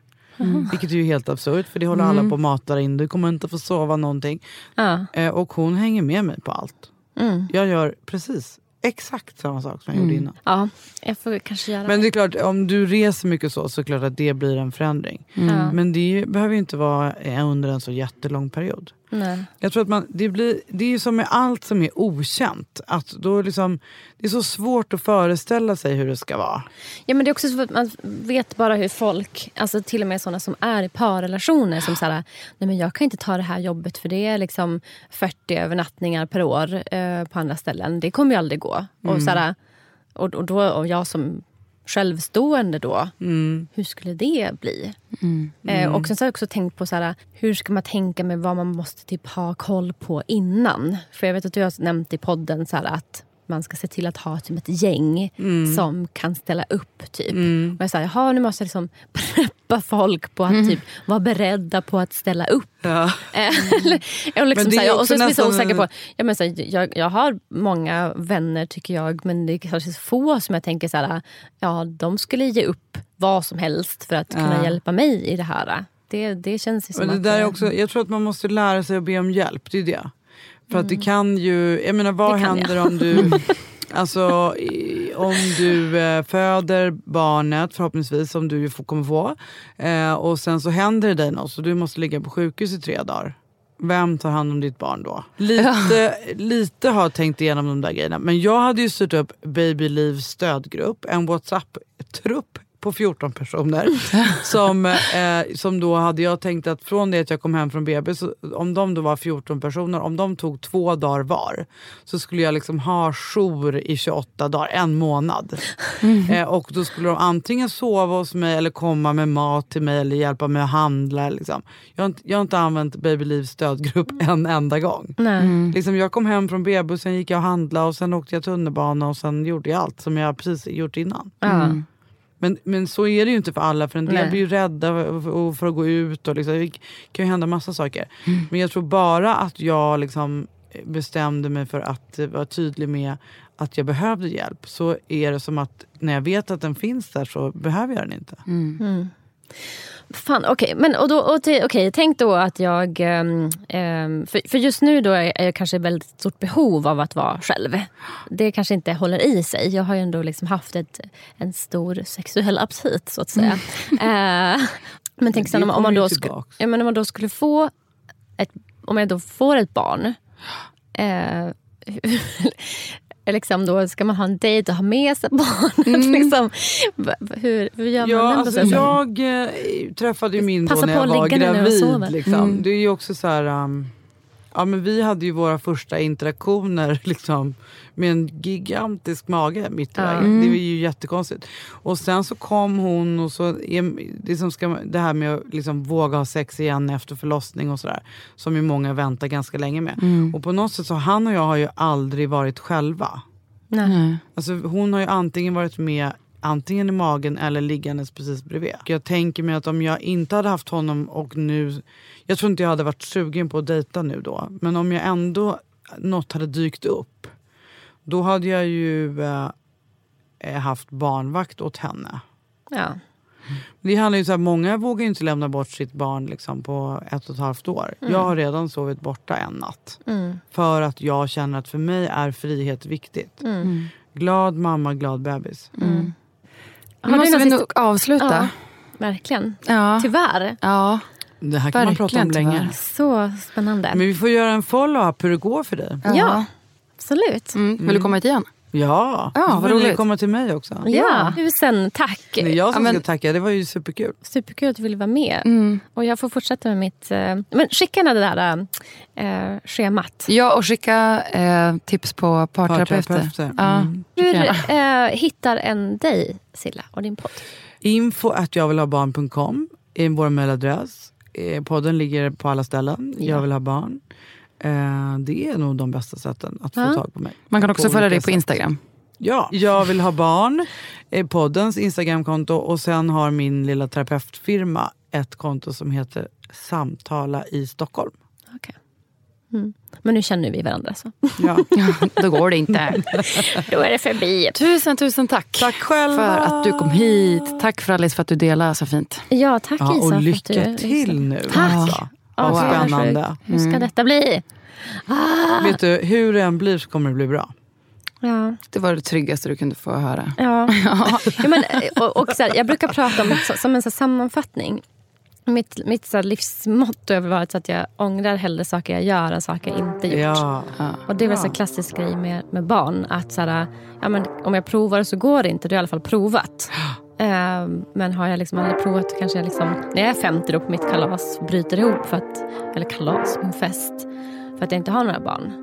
Vilket är ju helt absurt för det håller alla på att mata in. Du kommer inte få sova någonting. Ja. Eh, och hon hänger med mig på allt. Mm. Jag gör precis exakt samma sak som jag gjorde innan. ja, jag får kanske göra Men det är klart, om du reser mycket så, så är det klart att det blir en förändring. Ja. Men det behöver ju inte vara eh, under en så jättelång period. Nej. Jag tror att man, det, blir, det är ju som med allt som är okänt. Att då liksom, det är så svårt att föreställa sig hur det ska vara. Ja, men det är också så att man vet bara hur folk, alltså till och med sådana som är i parrelationer som säger nej men jag kan inte ta det här jobbet för det är liksom 40 övernattningar per år eh, på andra ställen. Det kommer ju aldrig gå. Och, såhär, och, och, då, och jag som självstående då, hur skulle det bli? Eh, och sen så har jag också tänkt på såhär, hur ska man tänka med vad man måste typ ha koll på innan? För jag vet att du har nämnt i podden såhär, att man ska se till att ha typ ett gäng Mm. som kan ställa upp. typ. Och jag säger, jaha nu måste jag liksom preppa folk på att Mm. typ, vara beredda på att ställa upp. Ja. Och, liksom, är så här, och så blir jag så osäker på, ja, men, så här, jag, jag har många vänner tycker jag men det är kanske få som jag tänker så här, ja de skulle ge upp vad som helst för att kunna Ja. hjälpa mig i det här. Det, det känns ju som Men det att... där är eh, också, jag tror att man måste lära sig att be om hjälp. Det är det. För att det kan ju, jag menar vad Mm. Händer jag. om du Alltså i- om du eh, föder barnet förhoppningsvis som du får, kommer få eh, och sen så händer det dig något så du måste ligga på sjukhus i tre dagar. Vem tar hand om ditt barn då? Lite, lite har tänkt igenom de där grejerna. Men jag hade ju styrt upp Baby Livs stödgrupp, en WhatsApp-trupp på 14 personer. som, eh, som då hade jag tänkt att från det att jag kom hem från BB, så, om de då var 14 personer, om de tog två dagar var så skulle jag liksom ha jour i 28 dagar, en månad. Eh, och då skulle de antingen sova hos mig eller komma med mat till mig eller hjälpa mig att handla. Liksom. Jag, har inte, jag har inte använt Baby Livs stödgrupp en enda gång. Nej. Liksom jag kom hem från BB sen gick jag och handlade och sen åkte jag tunnelbana och sen gjorde jag allt som jag precis gjort innan. Ja. Men, men så är det ju inte för alla för en del Nej. blir ju rädda för, för att gå ut och liksom, det kan ju hända massa saker. Men jag tror bara att jag liksom bestämde mig för att vara tydlig med att jag behövde hjälp så är det som att när jag vet att den finns där så behöver jag den inte. Fan, okej. Men och då, och till, okej, tänk då att jag... ehm, för, för just nu då är jag kanske i väldigt stort behov av att vara själv. Det kanske inte håller i sig. Jag har ju ändå liksom haft ett, en stor sexuell aptit, så att säga. Eh, men tänk sen om, om, man då skulle, tillbaks. ja, men om man då skulle få ett... Om jag då får ett barn. Eh, liksom då ska man ha en dejt och ha med sig barnet. Liksom. Va- va- Hur, hur gör man Ja, den alltså, processen? jag eh, träffade ju min då när jag var gravid. Liksom. Det är också så här... Um, ja, men vi hade ju våra första interaktioner liksom, med en gigantisk mage mitt i vägen. Det var ju jättekonstigt. Och sen så kom hon och så är, det, som ska, det här med att liksom våga ha sex igen efter förlossning och sådär. Som ju många väntar ganska länge med. Och på något sätt så han och jag har ju aldrig varit själva. Nej. Alltså, hon har ju antingen varit med antingen i magen eller liggandes precis bredvid. Jag tänker mig att om jag inte hade haft honom och nu... Jag tror inte jag hade varit sugen på att dejta nu då. Men om jag ändå något hade dykt upp. Då hade jag ju eh, eh, haft barnvakt åt henne. Ja. Det handlar ju så här, många vågar inte lämna bort sitt barn liksom, på ett och ett halvt år. Jag har redan sovit borta en natt. Mm. För att jag känner att för mig är frihet viktigt. Mm. Glad mamma, glad bebis. Har Nu måste vi nog avsluta. Ja, verkligen. Ja. Tyvärr. ja. Det här kan man prata om Verkligen, länge. Så spännande. Men vi får göra en follow-up hur det går för dig. Ja, absolut. Mm. Vill du komma hit igen? Ja, Ja, vad får ni roligt. komma till mig också. Ja, tusen tack. Det är jag som Ja, men- ska tacka, det var ju superkul. Superkul att du ville vara med. Mm. Och jag får fortsätta med mitt... eh, Men skicka gärna det där äh, schemat. Ja, och skicka eh, tips på parterapeuter. Parterapeuter. Ja, Mm. Hur eh, hittar en dig, Silla, och din podd? Info att jag vill ha barn.com är vår mailadress. Eh, Podden ligger på alla ställen. Jag vill ha barn. Eh, Det är nog de bästa sätten att få Ja. tag på mig. Man kan också På följa dig på. Instagram. Ja, jag vill ha barn. eh, Poddens Instagramkonto och sen har min lilla terapeutfirma ett konto som heter Samtala i Stockholm. Okej. Mm. Men nu känner vi varandra. Så. Ja. Då går det inte. Då är det förbi. Tusen, tusen tack. Tack själva! för att du kom hit. Tack för Alice för att du delade så fint. Ja, tack Ja, Isa. och lycka du till nu. Tack. Alltså. Ja, Vad så spännande. sjukt. Hur ska detta bli? Vet du, hur det än blir så kommer det bli bra. Ja. Det var det tryggaste du kunde få höra. Ja. ja men, och, och så här, jag brukar prata om så, som en så här sammanfattning. Mitt, mitt så här livsmotto har varit att jag ångrar hellre saker jag gör än saker jag inte gjort. Ja. Och Det är väl så här klassisk grej med, med barn. Att så här, ja, men om jag provar så går det inte. Då har jag i alla fall provat. Ehm, men har jag liksom aldrig provat kanske jag liksom, när jag är 50 då på mitt kalas bryter ihop. För att, eller kalas, min fest. För att jag inte har några barn.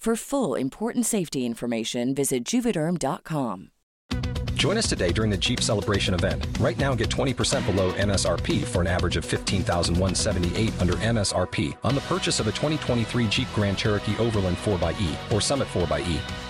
For full important safety information, visit juvederm.com. Join us today during the Jeep Celebration event. Right now, get 20% below MSRP for an average of 15178 under MSRP on the purchase of a 2023 Jeep Grand Cherokee Overland 4xE or Summit 4xE.